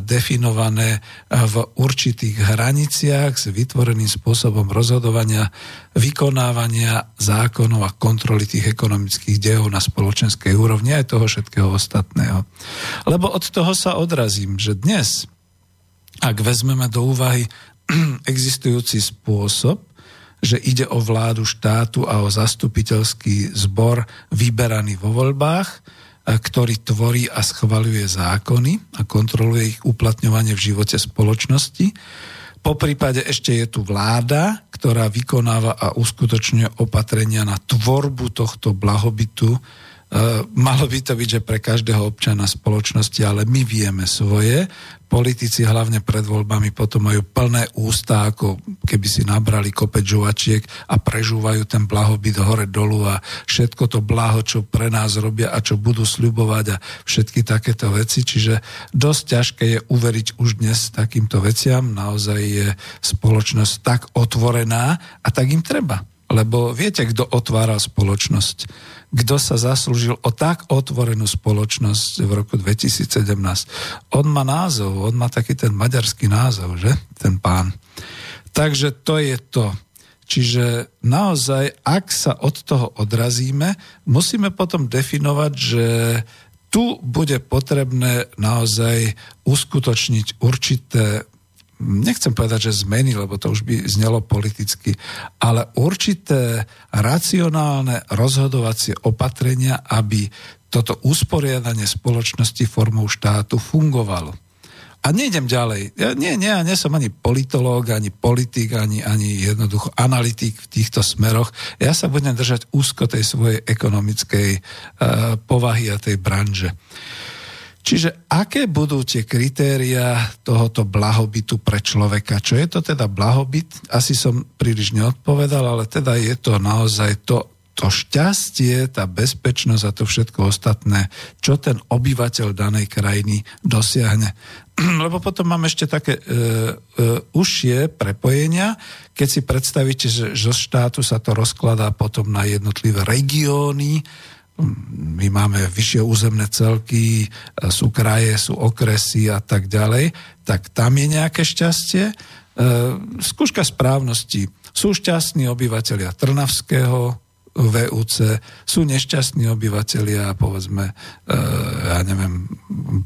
definované e, v určitých hraniciach s vytvoreným spôsobom rozhodovania, vykonávania zákonov a kontroly tých ekonomických dejov na spoločenskej úrovni aj toho všetkého ostatného. Lebo od toho sa odrazím, že dnes, ak vezmeme do úvahy [clears throat] existujúci spôsob, že ide o vládu štátu a o zastupiteľský zbor vyberaný vo voľbách, ktorý tvorí a schvaľuje zákony a kontroluje ich uplatňovanie v živote spoločnosti. Po prípade ešte je tu vláda, ktorá vykonáva a uskutočňuje opatrenia na tvorbu tohto blahobytu, malo by to byť, že pre každého občana spoločnosti, ale my vieme svoje. Politici hlavne pred voľbami potom majú plné ústa, ako keby si nabrali kopec žuvačiek a prežúvajú ten blahobyt hore dolu a všetko to blaho, čo pre nás robia a čo budú sľubovať a všetky takéto veci. Čiže dosť ťažké je uveriť už dnes takýmto veciam. Naozaj je spoločnosť tak otvorená a tak im treba. Lebo viete, kto otváral spoločnosť? Kto sa zaslúžil o tak otvorenú spoločnosť v roku 2017? On má názov, on má taký ten maďarský názov, že? Ten pán. Takže to je to. Čiže naozaj, ak sa od toho odrazíme, musíme potom definovať, že tu bude potrebné naozaj uskutočniť určité nechcem povedať, že zmeny, lebo to už by znelo politicky, ale určité racionálne rozhodovacie opatrenia, aby toto usporiadanie spoločnosti formou štátu fungovalo. A nejdem ďalej. Ja, nie, nie, ja nie som ani politológ, ani politik, ani, ani jednoducho analytik v týchto smeroch. Ja sa budem držať úzko tej svojej ekonomickej uh, povahy a tej branže. Čiže aké budú tie kritéria tohoto blahobytu pre človeka? Čo je to teda blahobyt? Asi som príliš neodpovedal, ale teda je to naozaj to, to šťastie, tá bezpečnosť a to všetko ostatné, čo ten obyvateľ danej krajiny dosiahne. [clears throat] Lebo potom mám ešte také e, e, užšie prepojenia, keď si predstavíte, že zo štátu sa to rozkladá potom na jednotlivé regióny, my máme vyššie územné celky, sú kraje, sú okresy a tak ďalej, tak tam je nejaké šťastie. E, skúška správnosti. Sú šťastní obyvateľia Trnavského VUC, sú nešťastní obyvateľia, povedzme, ja neviem,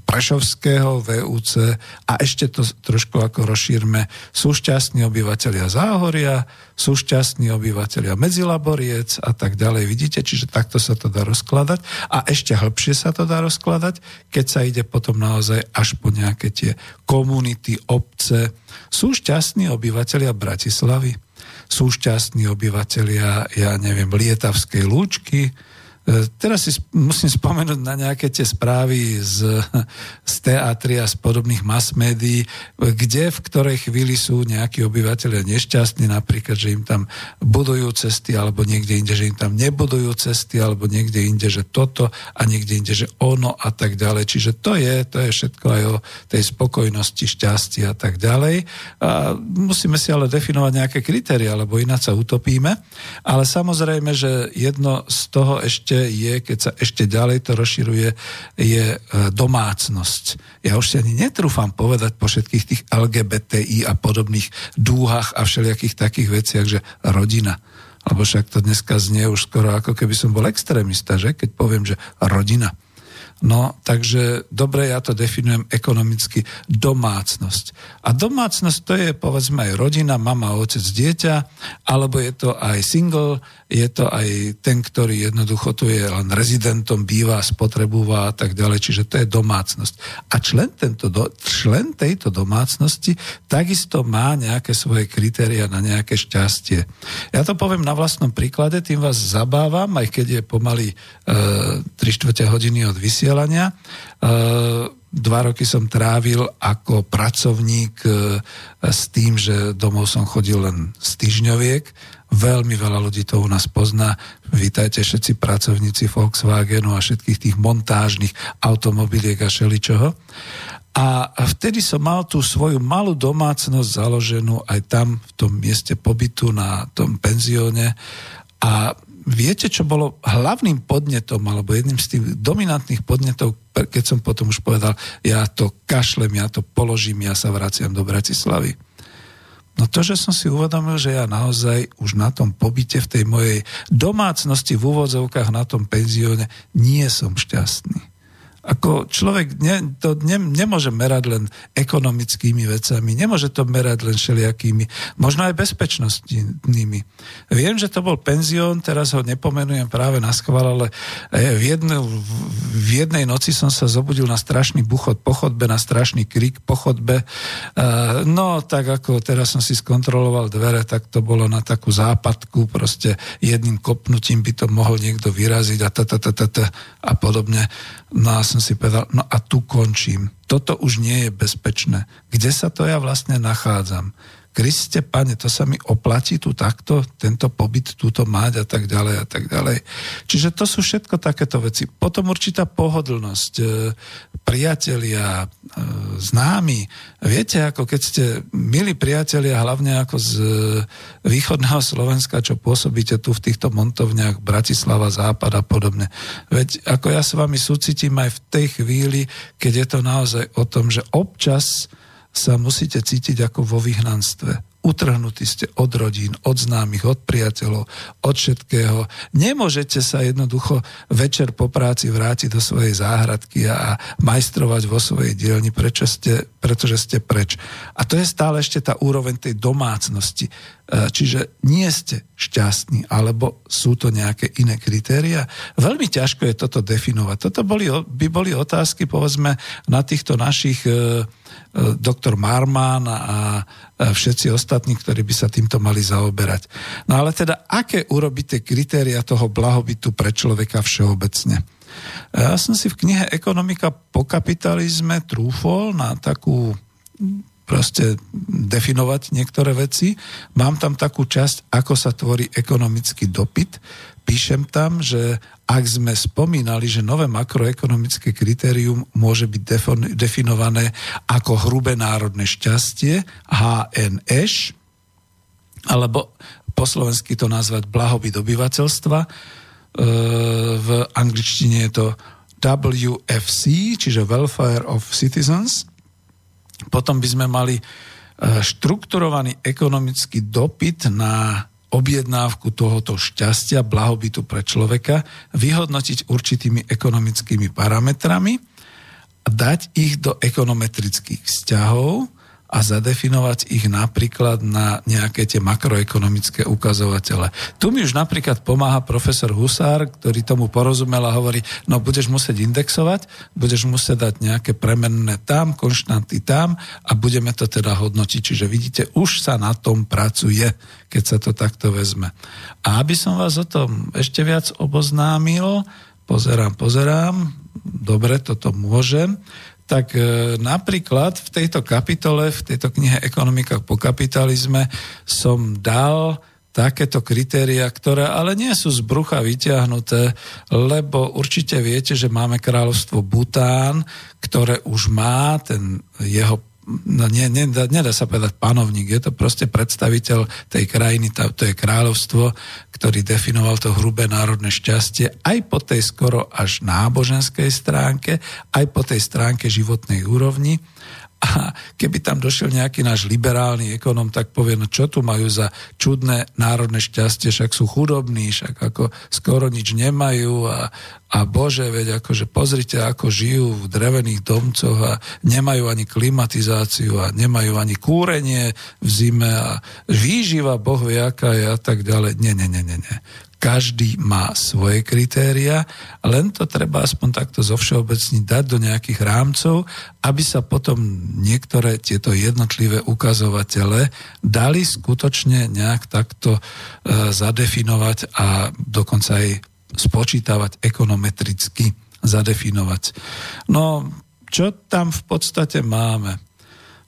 Prešovského VUC a ešte to trošku ako rozšírme, sú šťastní obyvateľia Záhoria, sú šťastní obyvateľia Medzilaboriec a tak ďalej. Vidíte, čiže takto sa to dá rozkladať. A ešte hĺbšie sa to dá rozkladať, keď sa ide potom naozaj až po nejaké tie komunity, obce. Sú šťastní obyvateľia Bratislavy, sú šťastní obyvateľia, ja neviem, Lietavskej lúčky, teraz si musím spomenúť na nejaké tie správy z, z teatry a z podobných mass médií, kde v ktorej chvíli sú nejakí obyvateľia nešťastní, napríklad, že im tam budujú cesty, alebo niekde inde, že im tam nebudujú cesty, alebo niekde inde, že toto a niekde inde, že ono a tak ďalej. Čiže to je, to je všetko aj o tej spokojnosti, šťastí a tak ďalej. A musíme si ale definovať nejaké kritéria, lebo ináč sa utopíme. Ale samozrejme, že jedno z toho ešte je, keď sa ešte ďalej to rozširuje, je e, domácnosť. Ja už si ani netrúfam povedať po všetkých tých LGBTI a podobných dúhach a všelijakých takých veciach, že rodina. Lebo však to dneska znie už skoro ako keby som bol extrémista, že? Keď poviem, že rodina. No, takže dobre, ja to definujem ekonomicky domácnosť. A domácnosť to je povedzme aj rodina, mama, otec, dieťa, alebo je to aj single, je to aj ten, ktorý jednoducho tu je len rezidentom, býva, spotrebúva a tak ďalej, čiže to je domácnosť. A člen, tento do, člen tejto domácnosti takisto má nejaké svoje kritéria na nejaké šťastie. Ja to poviem na vlastnom príklade, tým vás zabávam, aj keď je pomaly e, 3 čtvrte hodiny od vysielania. E, dva roky som trávil ako pracovník e, s tým, že domov som chodil len z týždňoviek Veľmi veľa ľudí to u nás pozná. Vítajte všetci pracovníci Volkswagenu a všetkých tých montážnych automobiliek a šeličoho. A vtedy som mal tú svoju malú domácnosť založenú aj tam v tom mieste pobytu na tom penzióne. A viete, čo bolo hlavným podnetom, alebo jedným z tých dominantných podnetov, keď som potom už povedal, ja to kašlem, ja to položím, ja sa vraciam do Bratislavy No to, že som si uvedomil, že ja naozaj už na tom pobyte v tej mojej domácnosti v úvodzovkách na tom penzióne nie som šťastný. Ako človek ne, to ne, nemôže merať len ekonomickými vecami, nemôže to merať len všelijakými, možno aj bezpečnostnými. Viem, že to bol penzión, teraz ho nepomenujem práve na schvál, ale e, v, jedne, v jednej noci som sa zobudil na strašný buchod po chodbe, na strašný krik po chodbe. E, no, tak ako teraz som si skontroloval dvere, tak to bolo na takú západku, proste jedným kopnutím by to mohol niekto vyraziť a, ta, ta, a podobne. No a som si povedal, no a tu končím. Toto už nie je bezpečné. Kde sa to ja vlastne nachádzam? Kriste, pane, to sa mi oplatí tu takto, tento pobyt túto mať a tak ďalej a tak ďalej. Čiže to sú všetko takéto veci. Potom určitá pohodlnosť, e, priatelia, e, známi. Viete, ako keď ste milí priatelia, hlavne ako z východného Slovenska, čo pôsobíte tu v týchto montovniach Bratislava, Západ a podobne. Veď ako ja s vami súcitím aj v tej chvíli, keď je to naozaj o tom, že občas sa musíte cítiť ako vo vyhnanstve. Utrhnutí ste od rodín, od známych, od priateľov, od všetkého. Nemôžete sa jednoducho večer po práci vrátiť do svojej záhradky a majstrovať vo svojej dielni, prečo ste, pretože ste preč. A to je stále ešte tá úroveň tej domácnosti. E, čiže nie ste šťastní, alebo sú to nejaké iné kritéria. Veľmi ťažko je toto definovať. Toto boli, by boli otázky, povedzme, na týchto našich e, E, doktor Marman a všetci ostatní, ktorí by sa týmto mali zaoberať. No ale teda, aké urobíte kritéria toho blahobytu pre človeka všeobecne? Ja som si v knihe Ekonomika po kapitalizme trúfol na takú proste definovať niektoré veci. Mám tam takú časť, ako sa tvorí ekonomický dopyt. Píšem tam, že ak sme spomínali, že nové makroekonomické kritérium môže byť definované ako hrubé národné šťastie, HNŠ, alebo po slovensky to nazvať blahobyt obyvateľstva, e, v angličtine je to WFC, čiže Welfare of Citizens. Potom by sme mali e, štrukturovaný ekonomický dopyt na objednávku tohoto šťastia, blahobytu pre človeka, vyhodnotiť určitými ekonomickými parametrami a dať ich do ekonometrických vzťahov, a zadefinovať ich napríklad na nejaké tie makroekonomické ukazovatele. Tu mi už napríklad pomáha profesor Husár, ktorý tomu porozumel a hovorí, no budeš musieť indexovať, budeš musieť dať nejaké premenné tam, konštanty tam a budeme to teda hodnotiť. Čiže vidíte, už sa na tom pracuje, keď sa to takto vezme. A aby som vás o tom ešte viac oboznámil, pozerám, pozerám, dobre, toto môžem, tak e, napríklad v tejto kapitole, v tejto knihe Ekonomika po kapitalizme som dal takéto kritéria, ktoré ale nie sú z brucha vyťahnuté, lebo určite viete, že máme kráľovstvo Bután, ktoré už má ten jeho no nie, nie, nedá sa povedať panovník, je to proste predstaviteľ tej krajiny, to je kráľovstvo, ktorý definoval to hrubé národné šťastie aj po tej skoro až náboženskej stránke, aj po tej stránke životnej úrovni. A keby tam došiel nejaký náš liberálny ekonom, tak povie, no čo tu majú za čudné národné šťastie, však sú chudobní, však ako skoro nič nemajú a, a bože, veď akože pozrite, ako žijú v drevených domcoch a nemajú ani klimatizáciu a nemajú ani kúrenie v zime a výživa, boh vie, aká je a tak ďalej. Nie, nie, nie, nie, nie. Každý má svoje kritéria, len to treba aspoň takto zo všeobecní dať do nejakých rámcov, aby sa potom niektoré tieto jednotlivé ukazovatele dali skutočne nejak takto e, zadefinovať a dokonca aj spočítavať ekonometricky, zadefinovať. No, čo tam v podstate máme?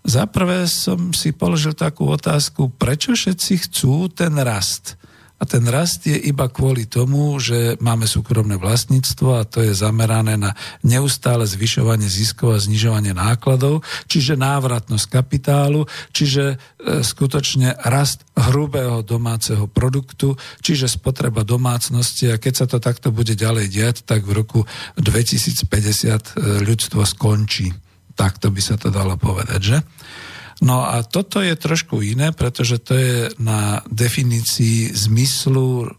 Zaprvé som si položil takú otázku, prečo všetci chcú ten rast? A ten rast je iba kvôli tomu, že máme súkromné vlastníctvo a to je zamerané na neustále zvyšovanie ziskov a znižovanie nákladov, čiže návratnosť kapitálu, čiže e, skutočne rast hrubého domáceho produktu, čiže spotreba domácnosti a keď sa to takto bude ďalej diať, tak v roku 2050 e, ľudstvo skončí. Takto by sa to dalo povedať, že? No a toto je trošku iné, pretože to je na definícii zmyslu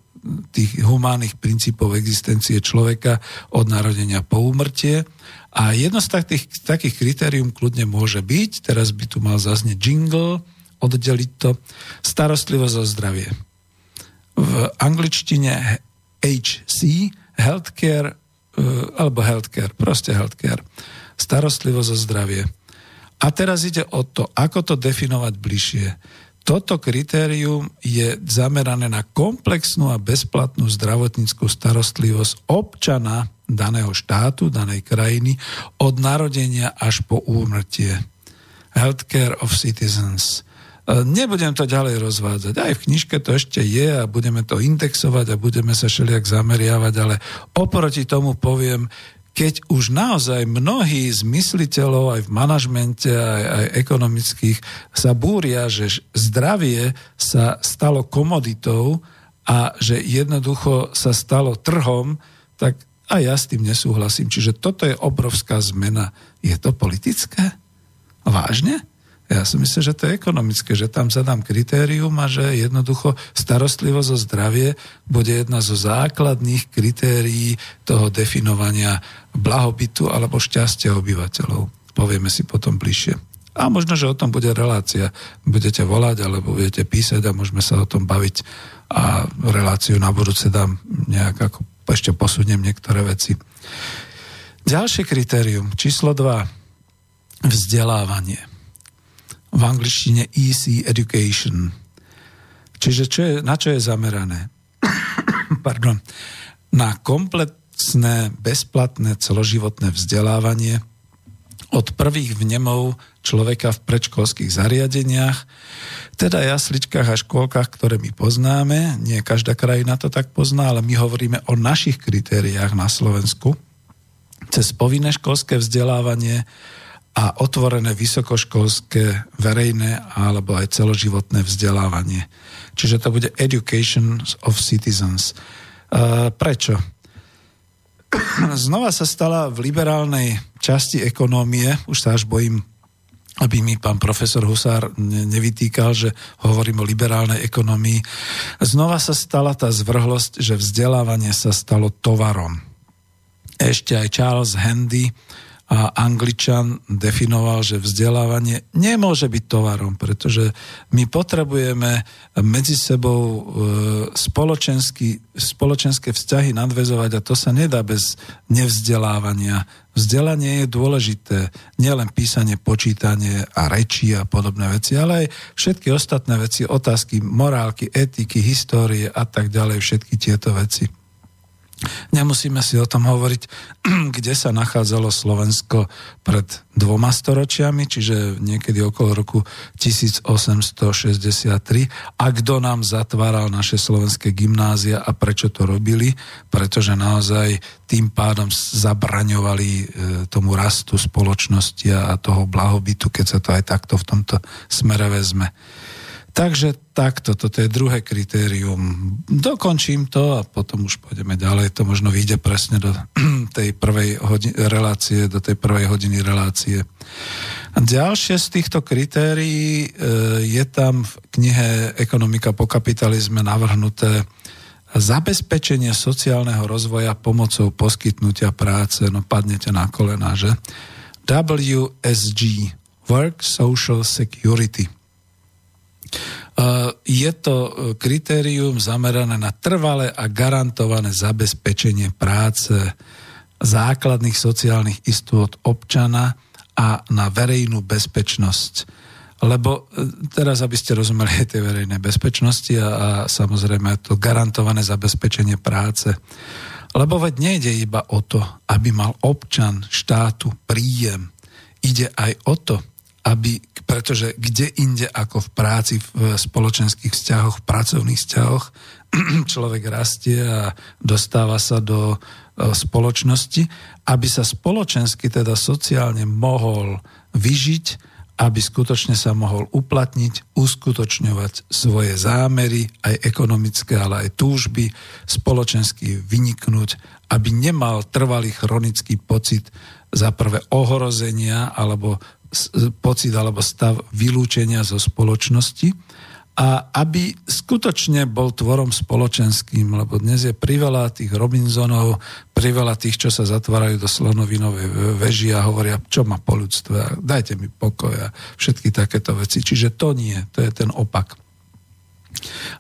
tých humánnych princípov existencie človeka od narodenia po úmrtie. A jedno z takých, takých kritérium kľudne môže byť, teraz by tu mal zaznieť jingle, oddeliť to, starostlivosť o zdravie. V angličtine HC, healthcare, eh, alebo healthcare, proste healthcare, starostlivosť o zdravie. A teraz ide o to, ako to definovať bližšie. Toto kritérium je zamerané na komplexnú a bezplatnú zdravotníckú starostlivosť občana daného štátu, danej krajiny od narodenia až po úmrtie. Healthcare of citizens. E, nebudem to ďalej rozvádzať. Aj v knižke to ešte je a budeme to indexovať a budeme sa všelijak zameriavať, ale oproti tomu poviem, keď už naozaj mnohí z mysliteľov aj v manažmente, aj, aj ekonomických sa búria, že zdravie sa stalo komoditou a že jednoducho sa stalo trhom, tak a ja s tým nesúhlasím. Čiže toto je obrovská zmena. Je to politické? Vážne? Ja si myslím, že to je ekonomické, že tam zadám kritérium a že jednoducho starostlivosť o zdravie bude jedna zo základných kritérií toho definovania blahobytu alebo šťastia obyvateľov. Povieme si potom bližšie. A možno, že o tom bude relácia. Budete volať alebo budete písať a môžeme sa o tom baviť a reláciu na budúce dám nejak ako ešte posuniem niektoré veci. Ďalšie kritérium, číslo 2, vzdelávanie v angličtine easy education. Čiže čo je, na čo je zamerané? [coughs] Pardon. Na komplexné, bezplatné, celoživotné vzdelávanie od prvých vnemov človeka v predškolských zariadeniach, teda jasličkách a škôlkach, ktoré my poznáme. Nie každá krajina to tak pozná, ale my hovoríme o našich kritériách na Slovensku. Cez povinné školské vzdelávanie, a otvorené vysokoškolské verejné alebo aj celoživotné vzdelávanie. Čiže to bude Education of Citizens. E, prečo? [clears throat] Znova sa stala v liberálnej časti ekonómie, už sa až bojím aby mi pán profesor Husár nevytýkal, že hovorím o liberálnej ekonomii. Znova sa stala tá zvrhlosť, že vzdelávanie sa stalo tovarom. Ešte aj Charles Handy, Angličan definoval, že vzdelávanie nemôže byť tovarom, pretože my potrebujeme medzi sebou e, spoločenské vzťahy nadvezovať a to sa nedá bez nevzdelávania. Vzdelanie je dôležité, nielen písanie, počítanie a reči a podobné veci, ale aj všetky ostatné veci, otázky morálky, etiky, histórie a tak ďalej, všetky tieto veci. Nemusíme si o tom hovoriť, [clears throat] kde sa nachádzalo Slovensko pred dvoma storočiami, čiže niekedy okolo roku 1863 a kto nám zatváral naše slovenské gymnázia a prečo to robili, pretože naozaj tým pádom zabraňovali e, tomu rastu spoločnosti a toho blahobytu, keď sa to aj takto v tomto smere vezme. Takže takto, toto je druhé kritérium. Dokončím to a potom už pôjdeme ďalej. To možno vyjde presne do [clears throat] tej prvej hodiny, relácie, do tej prvej hodiny relácie. A ďalšie z týchto kritérií e, je tam v knihe Ekonomika po kapitalizme navrhnuté zabezpečenie sociálneho rozvoja pomocou poskytnutia práce. No padnete na kolena, že? WSG, Work Social Security – je to e, kritérium zamerané na trvalé a garantované zabezpečenie práce základných sociálnych istôt občana a na verejnú bezpečnosť. Lebo e, teraz, aby ste rozumeli [laughs] tej verejnej bezpečnosti a, a samozrejme to garantované zabezpečenie práce. Lebo veď nejde iba o to, aby mal občan štátu príjem. Ide aj o to, aby, pretože kde inde ako v práci, v spoločenských vzťahoch, v pracovných vzťahoch, [clears throat] človek rastie a dostáva sa do e, spoločnosti, aby sa spoločensky, teda sociálne mohol vyžiť, aby skutočne sa mohol uplatniť, uskutočňovať svoje zámery, aj ekonomické, ale aj túžby, spoločensky vyniknúť, aby nemal trvalý chronický pocit za prvé ohrozenia alebo pocit alebo stav vylúčenia zo spoločnosti a aby skutočne bol tvorom spoločenským, lebo dnes je priveľa tých Robinsonov, priveľa tých, čo sa zatvárajú do slonovinovej veži a hovoria, čo má po ľudstve, dajte mi pokoj a všetky takéto veci. Čiže to nie, to je ten opak.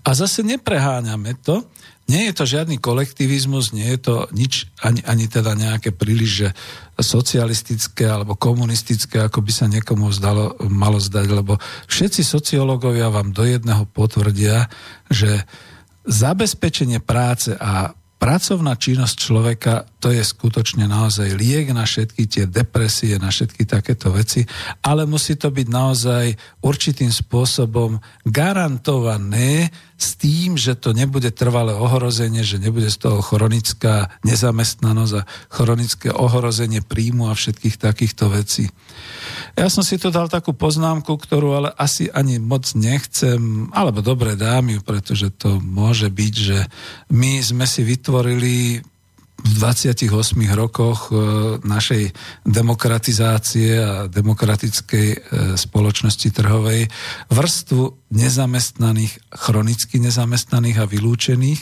A zase nepreháňame to, nie je to žiadny kolektivizmus, nie je to nič, ani, ani teda nejaké príliš že socialistické alebo komunistické, ako by sa niekomu zdalo, malo zdať, lebo všetci sociológovia vám do jedného potvrdia, že zabezpečenie práce a pracovná činnosť človeka to je skutočne naozaj liek na všetky tie depresie, na všetky takéto veci, ale musí to byť naozaj určitým spôsobom garantované s tým, že to nebude trvalé ohrozenie, že nebude z toho chronická nezamestnanosť a chronické ohrozenie príjmu a všetkých takýchto vecí. Ja som si tu dal takú poznámku, ktorú ale asi ani moc nechcem, alebo dobre dám ju, pretože to môže byť, že my sme si vytvorili v 28 rokoch e, našej demokratizácie a demokratickej e, spoločnosti trhovej vrstvu nezamestnaných, chronicky nezamestnaných a vylúčených.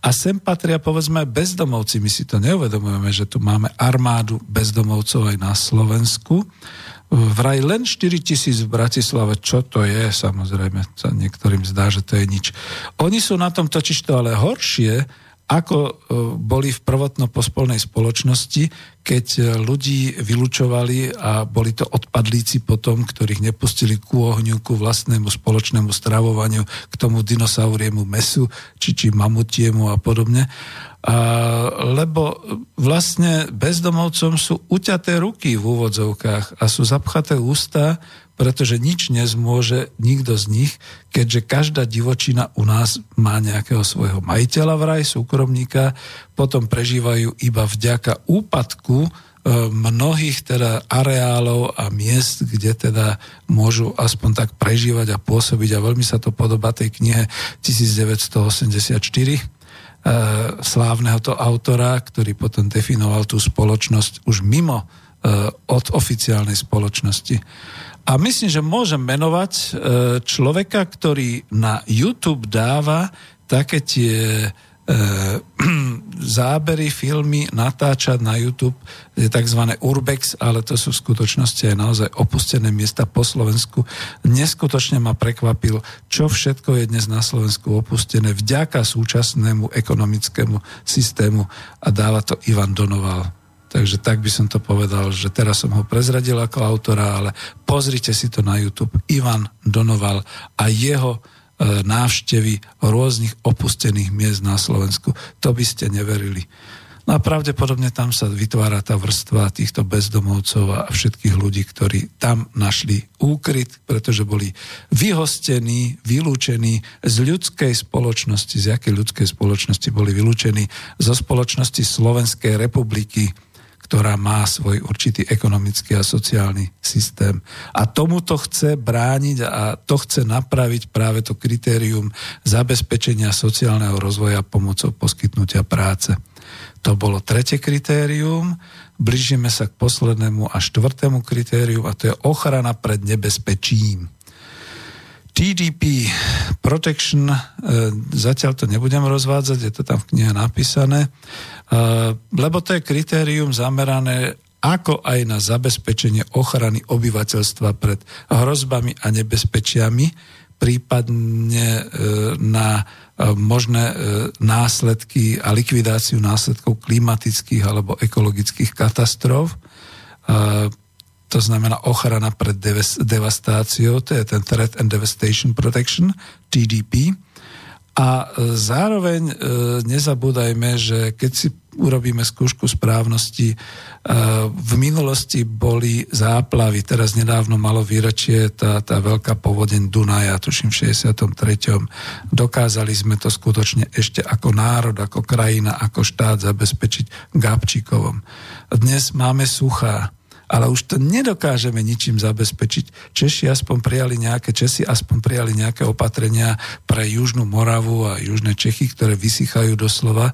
A sem patria povedzme bezdomovci. My si to neuvedomujeme, že tu máme armádu bezdomovcov aj na Slovensku. Vraj len 4 tisíc v Bratislave, čo to je, samozrejme, sa niektorým zdá, že to je nič. Oni sú na tom totiž to ale horšie, ako e, boli v prvotno-pospolnej spoločnosti, keď e, ľudí vylúčovali a boli to odpadlíci potom, ktorých nepustili ku ohňu, ku vlastnému spoločnému stravovaniu, k tomu dinosauriemu mesu, či, či mamutiemu a podobne. A, lebo vlastne bezdomovcom sú uťaté ruky v úvodzovkách a sú zapchaté ústa pretože nič nezmôže nikto z nich, keďže každá divočina u nás má nejakého svojho majiteľa vraj, súkromníka, potom prežívajú iba vďaka úpadku e, mnohých teda areálov a miest, kde teda môžu aspoň tak prežívať a pôsobiť a veľmi sa to podobá tej knihe 1984 e, slávneho to autora, ktorý potom definoval tú spoločnosť už mimo e, od oficiálnej spoločnosti. A myslím, že môžem menovať e, človeka, ktorý na YouTube dáva také tie E, [clears throat] zábery, filmy natáčať na YouTube, je tzv. urbex, ale to sú v skutočnosti aj naozaj opustené miesta po Slovensku. Neskutočne ma prekvapil, čo všetko je dnes na Slovensku opustené vďaka súčasnému ekonomickému systému a dáva to Ivan Donoval. Takže tak by som to povedal, že teraz som ho prezradil ako autora, ale pozrite si to na YouTube. Ivan Donoval a jeho E, návštevy rôznych opustených miest na Slovensku. To by ste neverili. No a pravdepodobne tam sa vytvára tá vrstva týchto bezdomovcov a všetkých ľudí, ktorí tam našli úkryt, pretože boli vyhostení, vylúčení z ľudskej spoločnosti. Z jakej ľudskej spoločnosti boli vylúčení? Zo spoločnosti Slovenskej republiky, ktorá má svoj určitý ekonomický a sociálny systém. A tomuto chce brániť a to chce napraviť práve to kritérium zabezpečenia sociálneho rozvoja pomocou poskytnutia práce. To bolo tretie kritérium. Blížime sa k poslednému a štvrtému kritériu a to je ochrana pred nebezpečím. TDP Protection, e, zatiaľ to nebudem rozvádzať, je to tam v knihe napísané, e, lebo to je kritérium zamerané ako aj na zabezpečenie ochrany obyvateľstva pred hrozbami a nebezpečiami, prípadne e, na možné následky a likvidáciu následkov klimatických alebo ekologických katastrof to znamená ochrana pred devastáciou, to je ten Threat and Devastation Protection, TDP. A e, zároveň e, nezabúdajme, že keď si urobíme skúšku správnosti, e, v minulosti boli záplavy, teraz nedávno malo výročie tá, tá veľká povodeň Dunaja, tuším v 63. Dokázali sme to skutočne ešte ako národ, ako krajina, ako štát zabezpečiť Gabčíkovom. Dnes máme suchá, ale už to nedokážeme ničím zabezpečiť. Češi aspoň prijali nejaké, Česi aspoň prijali nejaké opatrenia pre Južnú Moravu a Južné Čechy, ktoré vysychajú doslova.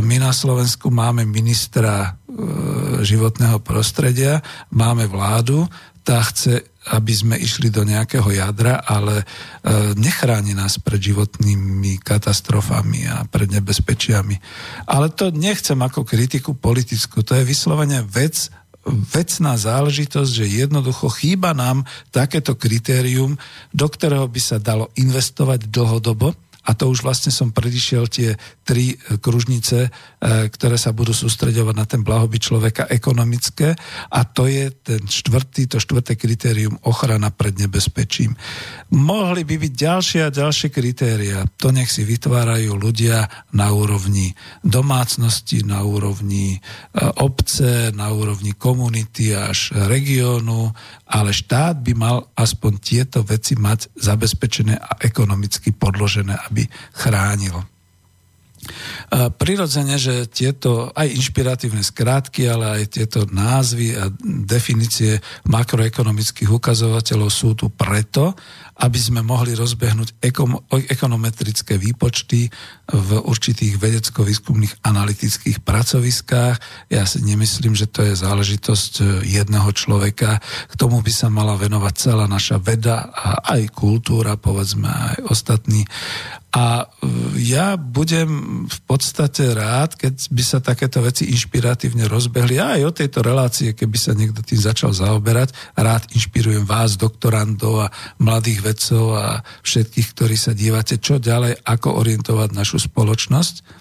My na Slovensku máme ministra e, životného prostredia, máme vládu, tá chce, aby sme išli do nejakého jadra, ale e, nechráni nás pred životnými katastrofami a pred nebezpečiami. Ale to nechcem ako kritiku politickú, to je vyslovene vec vecná záležitosť, že jednoducho chýba nám takéto kritérium, do ktorého by sa dalo investovať dlhodobo a to už vlastne som predišiel tie tri e, kružnice, e, ktoré sa budú sústredovať na ten blahobyt človeka ekonomické a to je ten štvrtý, to štvrté kritérium ochrana pred nebezpečím. Mohli by byť ďalšie a ďalšie kritéria. To nech si vytvárajú ľudia na úrovni domácnosti, na úrovni e, obce, na úrovni komunity až regiónu, ale štát by mal aspoň tieto veci mať zabezpečené a ekonomicky podložené, aby chránil. Prirodzene, že tieto aj inšpiratívne skrátky, ale aj tieto názvy a definície makroekonomických ukazovateľov sú tu preto, aby sme mohli rozbehnúť ekonometrické výpočty v určitých vedecko-výskumných analytických pracoviskách. Ja si nemyslím, že to je záležitosť e, jedného človeka. K tomu by sa mala venovať celá naša veda a aj kultúra, povedzme aj ostatní. A e, ja budem v podstate rád, keď by sa takéto veci inšpiratívne rozbehli. A aj o tejto relácie, keby sa niekto tým začal zaoberať. Rád inšpirujem vás, doktorandov a mladých vedcov a všetkých, ktorí sa dívate, čo ďalej, ako orientovať našu spoločnosť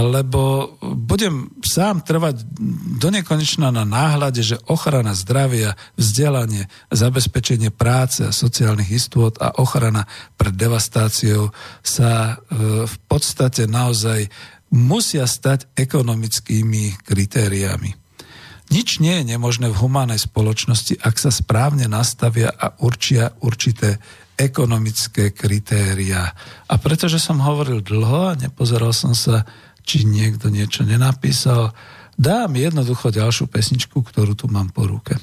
lebo budem sám trvať do nekonečna na náhľade, že ochrana zdravia, vzdelanie, zabezpečenie práce a sociálnych istôt a ochrana pred devastáciou sa e, v podstate naozaj musia stať ekonomickými kritériami. Nič nie je nemožné v humánnej spoločnosti, ak sa správne nastavia a určia určité ekonomické kritéria. A pretože som hovoril dlho a nepozeral som sa či niekto niečo nenapísal, dám jednoducho ďalšiu pesničku, ktorú tu mám po ruke.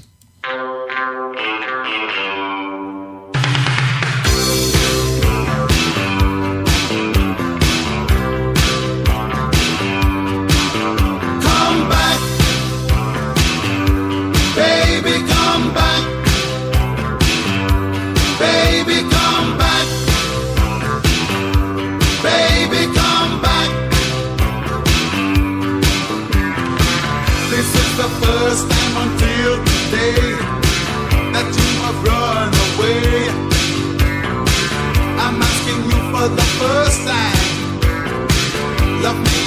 Love me.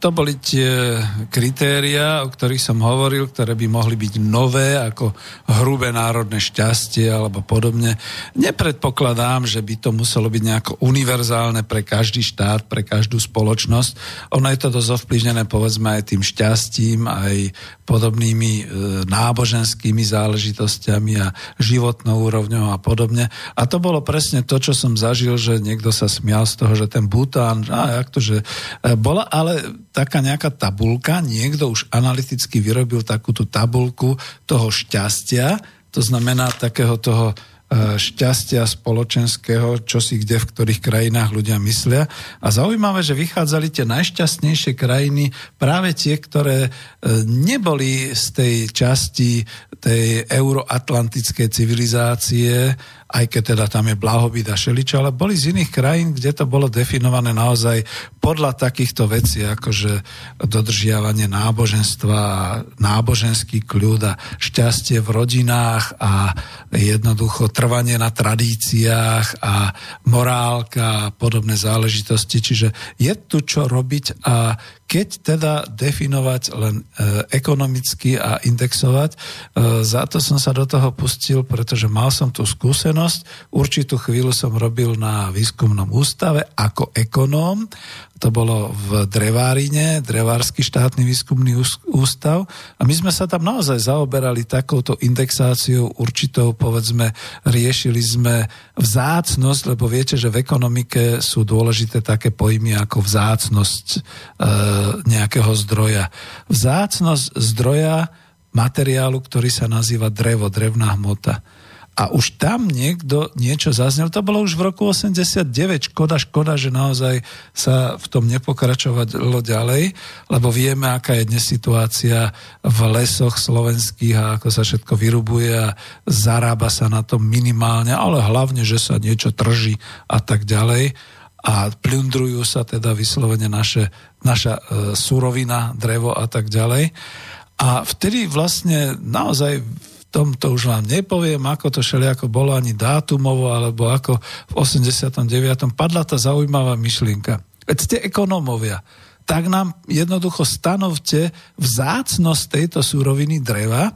To boli tie kritéria, o ktorých som hovoril, ktoré by mohli byť nové, ako hrubé národné šťastie alebo podobne. Nepredpokladám, že by to muselo byť nejako univerzálne pre každý štát, pre každú spoločnosť. Ono je to dosť ovplyvnené, povedzme, aj tým šťastím, aj podobnými e, náboženskými záležitosťami a životnou úrovňou a podobne. A to bolo presne to, čo som zažil, že niekto sa smial z toho, že ten Bután, a jak to, že e, bola ale taká nejaká tabulka, niekto už analyticky vyrobil takú tú tabulku toho šťastia, to znamená takého toho šťastia spoločenského, čo si kde v ktorých krajinách ľudia myslia. A zaujímavé, že vychádzali tie najšťastnejšie krajiny práve tie, ktoré e, neboli z tej časti tej euroatlantickej civilizácie, aj keď teda tam je blahobyt a šeličo, ale boli z iných krajín, kde to bolo definované naozaj podľa takýchto vecí, ako že dodržiavanie náboženstva, náboženský kľud a šťastie v rodinách a jednoducho trvanie na tradíciách a morálka a podobné záležitosti. Čiže je tu čo robiť a keď teda definovať len e, ekonomicky a indexovať, e, za to som sa do toho pustil, pretože mal som tú skúsenosť. Určitú chvíľu som robil na výskumnom ústave ako ekonóm. To bolo v Drevárine, Drevársky štátny výskumný ústav. A my sme sa tam naozaj zaoberali takouto indexáciou určitou, povedzme, riešili sme vzácnosť, lebo viete, že v ekonomike sú dôležité také pojmy ako vzácnosť e, nejakého zdroja. Vzácnosť zdroja materiálu, ktorý sa nazýva drevo, drevná hmota. A už tam niekto niečo zaznel, to bolo už v roku 89, škoda, škoda, že naozaj sa v tom nepokračovalo ďalej, lebo vieme, aká je dnes situácia v lesoch slovenských a ako sa všetko vyrubuje a zarába sa na tom minimálne, ale hlavne, že sa niečo trží a tak ďalej. A plundrujú sa teda vyslovene naše, naša e, surovina, drevo a tak ďalej. A vtedy vlastne naozaj tom to už vám nepoviem, ako to ako bolo ani dátumovo, alebo ako v 89. padla tá zaujímavá myšlienka. Veď ste ekonómovia, tak nám jednoducho stanovte vzácnosť tejto súroviny dreva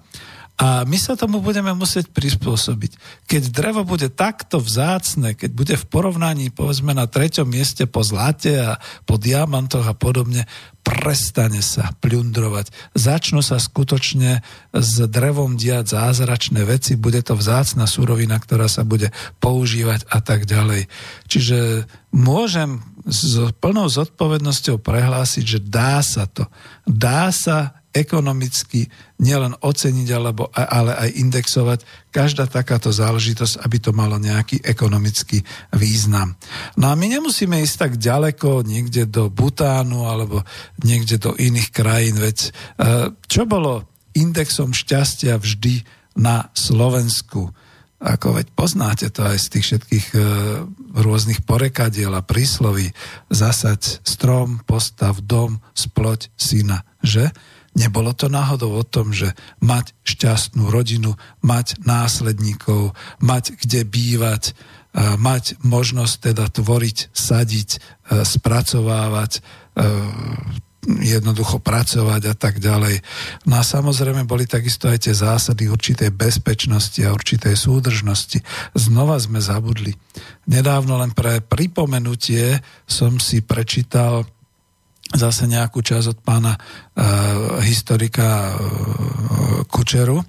A my sa tomu budeme musieť prispôsobiť. Keď drevo bude takto vzácne, keď bude v porovnaní povedzme na treťom mieste po zlate a po diamantoch a podobne, prestane sa plundrovať. Začnú sa skutočne s drevom diať zázračné veci, bude to vzácna surovina, ktorá sa bude používať a tak ďalej. Čiže môžem s plnou zodpovednosťou prehlásiť, že dá sa to. Dá sa ekonomicky nielen oceniť, alebo, ale aj indexovať každá takáto záležitosť, aby to malo nejaký ekonomický význam. No a my nemusíme ísť tak ďaleko, niekde do Butánu alebo niekde do iných krajín, veď e, čo bolo indexom šťastia vždy na Slovensku? Ako veď poznáte to aj z tých všetkých e, rôznych porekadiel a prísloví. Zasať strom, postav dom, sploť syna, že? Nebolo to náhodou o tom, že mať šťastnú rodinu, mať následníkov, mať kde bývať, mať možnosť teda tvoriť, sadiť, e, spracovávať, e, jednoducho pracovať a tak ďalej. No a samozrejme boli takisto aj tie zásady určitej bezpečnosti a určitej súdržnosti. Znova sme zabudli. Nedávno len pre pripomenutie som si prečítal zase nejakú časť od pána uh, historika uh, Kučeru, uh,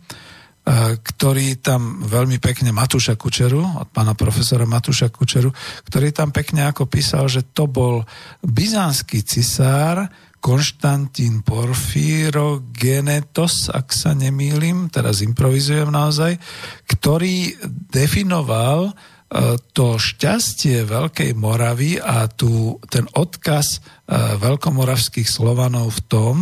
ktorý tam veľmi pekne, Matúša Kučeru, od pána profesora Matúša Kučeru, ktorý tam pekne ako písal, že to bol byzantský cisár Konštantín Genetos, ak sa nemýlim, teraz improvizujem naozaj, ktorý definoval to šťastie Veľkej Moravy a tu, ten odkaz e, veľkomoravských Slovanov v tom,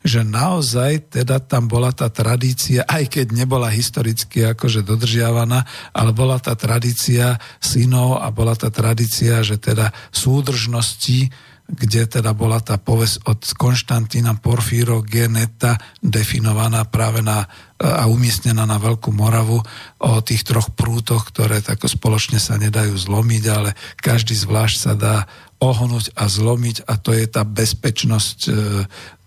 že naozaj teda tam bola tá tradícia, aj keď nebola historicky akože dodržiavaná, ale bola tá tradícia synov a bola tá tradícia, že teda súdržnosti kde teda bola tá povesť od Konštantína Porfíro Geneta definovaná práve na, a umiestnená na Veľkú Moravu o tých troch prútoch, ktoré tako spoločne sa nedajú zlomiť, ale každý zvlášť sa dá ohnúť a zlomiť a to je tá bezpečnosť e,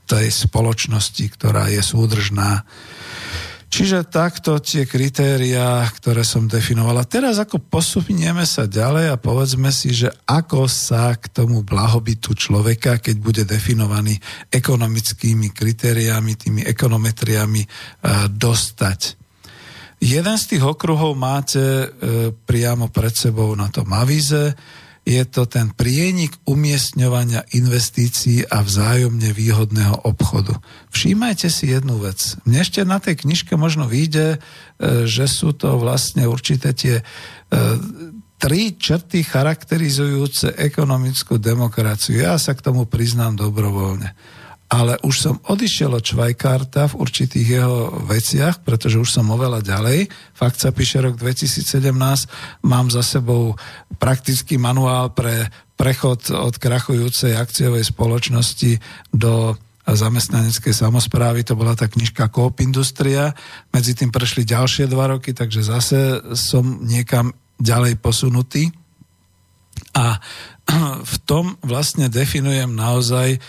tej spoločnosti, ktorá je súdržná. Čiže takto tie kritériá, ktoré som definovala. Teraz ako posunieme sa ďalej a povedzme si, že ako sa k tomu blahobytu človeka, keď bude definovaný ekonomickými kritériami, tými ekonometriami, e, dostať. Jeden z tých okruhov máte e, priamo pred sebou na tom avíze je to ten prienik umiestňovania investícií a vzájomne výhodného obchodu. Všímajte si jednu vec. Mne ešte na tej knižke možno vyjde, e, že sú to vlastne určité tie e, tri črty charakterizujúce ekonomickú demokraciu. Ja sa k tomu priznám dobrovoľne ale už som odišiel od Švajkarta v určitých jeho veciach, pretože už som oveľa ďalej. Fakt sa píše rok 2017, mám za sebou praktický manuál pre prechod od krachujúcej akciovej spoločnosti do zamestnaneckej samozprávy, to bola tá knižka Coop Industria, medzi tým prešli ďalšie dva roky, takže zase som niekam ďalej posunutý. A [clears throat] v tom vlastne definujem naozaj e,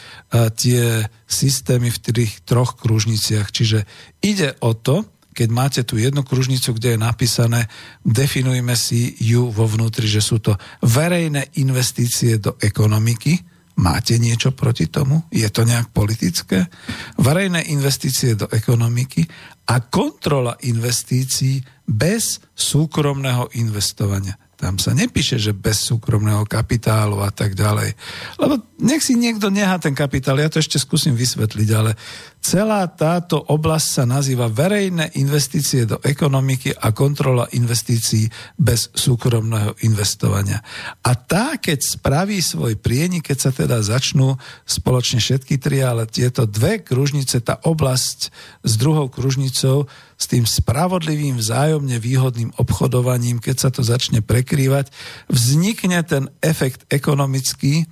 tie systémy v tých troch kružniciach. Čiže ide o to, keď máte tu jednu kružnicu, kde je napísané, definujme si ju vo vnútri, že sú to verejné investície do ekonomiky. Máte niečo proti tomu? Je to nejak politické? Verejné investície do ekonomiky a kontrola investícií bez súkromného investovania. Tam sa nepíše, že bez súkromného kapitálu a tak ďalej. Lebo nech si niekto nehá ten kapitál, ja to ešte skúsim vysvetliť, ale celá táto oblasť sa nazýva verejné investície do ekonomiky a kontrola investícií bez súkromného investovania. A tá, keď spraví svoj prienik, keď sa teda začnú spoločne všetky tri, ale tieto dve kružnice, tá oblasť s druhou kružnicou, s tým spravodlivým vzájomne výhodným obchodovaním, keď sa to začne prekrývať, vznikne ten efekt ekonomický,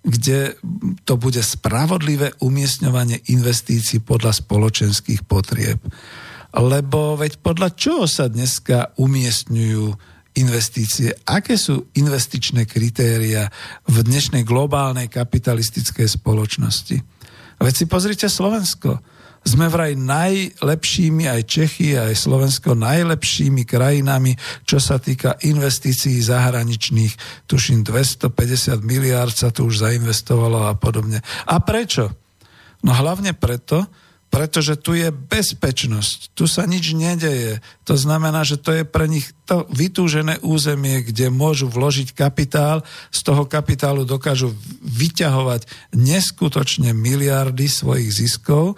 kde to bude spravodlivé umiestňovanie investícií podľa spoločenských potrieb. Lebo veď podľa čoho sa dneska umiestňujú investície? Aké sú investičné kritéria v dnešnej globálnej kapitalistickej spoločnosti? Veď si pozrite Slovensko. Sme vraj najlepšími, aj Čechy, aj Slovensko, najlepšími krajinami, čo sa týka investícií zahraničných. Tuším, 250 miliárd sa tu už zainvestovalo a podobne. A prečo? No hlavne preto, pretože tu je bezpečnosť, tu sa nič nedeje. To znamená, že to je pre nich to vytúžené územie, kde môžu vložiť kapitál, z toho kapitálu dokážu vyťahovať neskutočne miliardy svojich ziskov.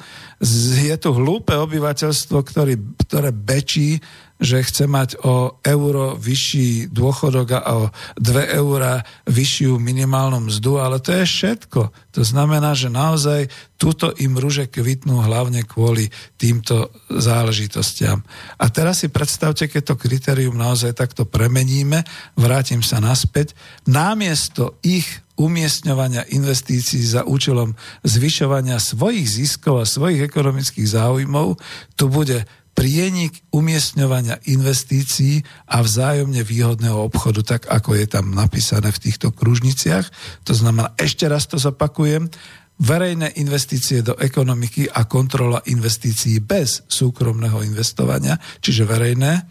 Je tu hlúpe obyvateľstvo, ktorý, ktoré bečí že chce mať o euro vyšší dôchodok a o 2 eurá vyššiu minimálnu mzdu, ale to je všetko. To znamená, že naozaj túto im rúže kvitnú hlavne kvôli týmto záležitostiam. A teraz si predstavte, keď to kritérium naozaj takto premeníme, vrátim sa naspäť, námiesto ich umiestňovania investícií za účelom zvyšovania svojich ziskov a svojich ekonomických záujmov, tu bude prienik umiestňovania investícií a vzájomne výhodného obchodu, tak ako je tam napísané v týchto kružniciach. To znamená, ešte raz to zapakujem, verejné investície do ekonomiky a kontrola investícií bez súkromného investovania, čiže verejné,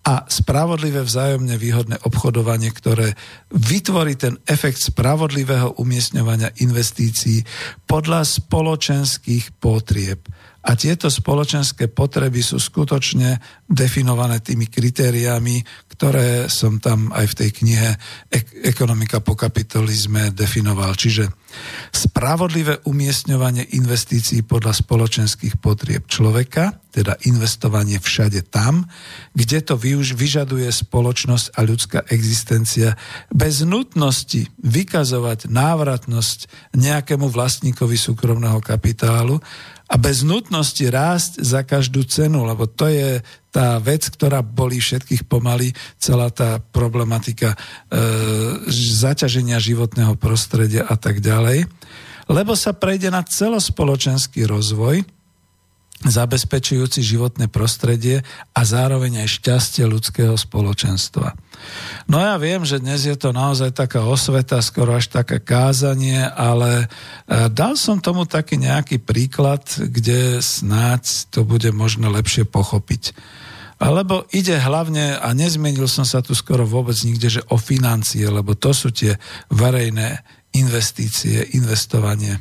a spravodlivé vzájomne výhodné obchodovanie, ktoré vytvorí ten efekt spravodlivého umiestňovania investícií podľa spoločenských potrieb. A tieto spoločenské potreby sú skutočne definované tými kritériami, ktoré som tam aj v tej knihe Ekonomika po kapitalizme definoval. Čiže spravodlivé umiestňovanie investícií podľa spoločenských potrieb človeka, teda investovanie všade tam, kde to vyžaduje spoločnosť a ľudská existencia bez nutnosti vykazovať návratnosť nejakému vlastníkovi súkromného kapitálu, a bez nutnosti rásť za každú cenu, lebo to je tá vec, ktorá bolí všetkých pomaly, celá tá problematika e, zaťaženia životného prostredia a tak ďalej, lebo sa prejde na celospoločenský rozvoj, zabezpečujúci životné prostredie a zároveň aj šťastie ľudského spoločenstva. No ja viem, že dnes je to naozaj taká osveta, skoro až také kázanie, ale e, dal som tomu taký nejaký príklad, kde snáď to bude možno lepšie pochopiť. Lebo ide hlavne, a nezmenil som sa tu skoro vôbec nikde, že o financie, lebo to sú tie verejné investície, investovanie.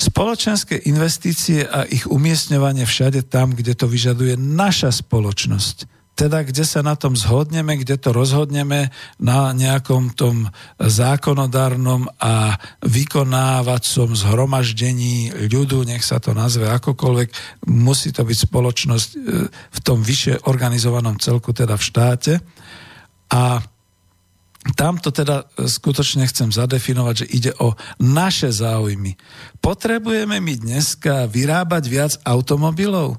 Spoločenské investície a ich umiestňovanie všade tam, kde to vyžaduje naša spoločnosť teda kde sa na tom zhodneme, kde to rozhodneme na nejakom tom zákonodárnom a vykonávacom zhromaždení ľudu, nech sa to nazve akokoľvek, musí to byť spoločnosť e, v tom vyššie organizovanom celku, teda v štáte. A tam to teda skutočne chcem zadefinovať, že ide o naše záujmy. Potrebujeme my dneska vyrábať viac automobilov?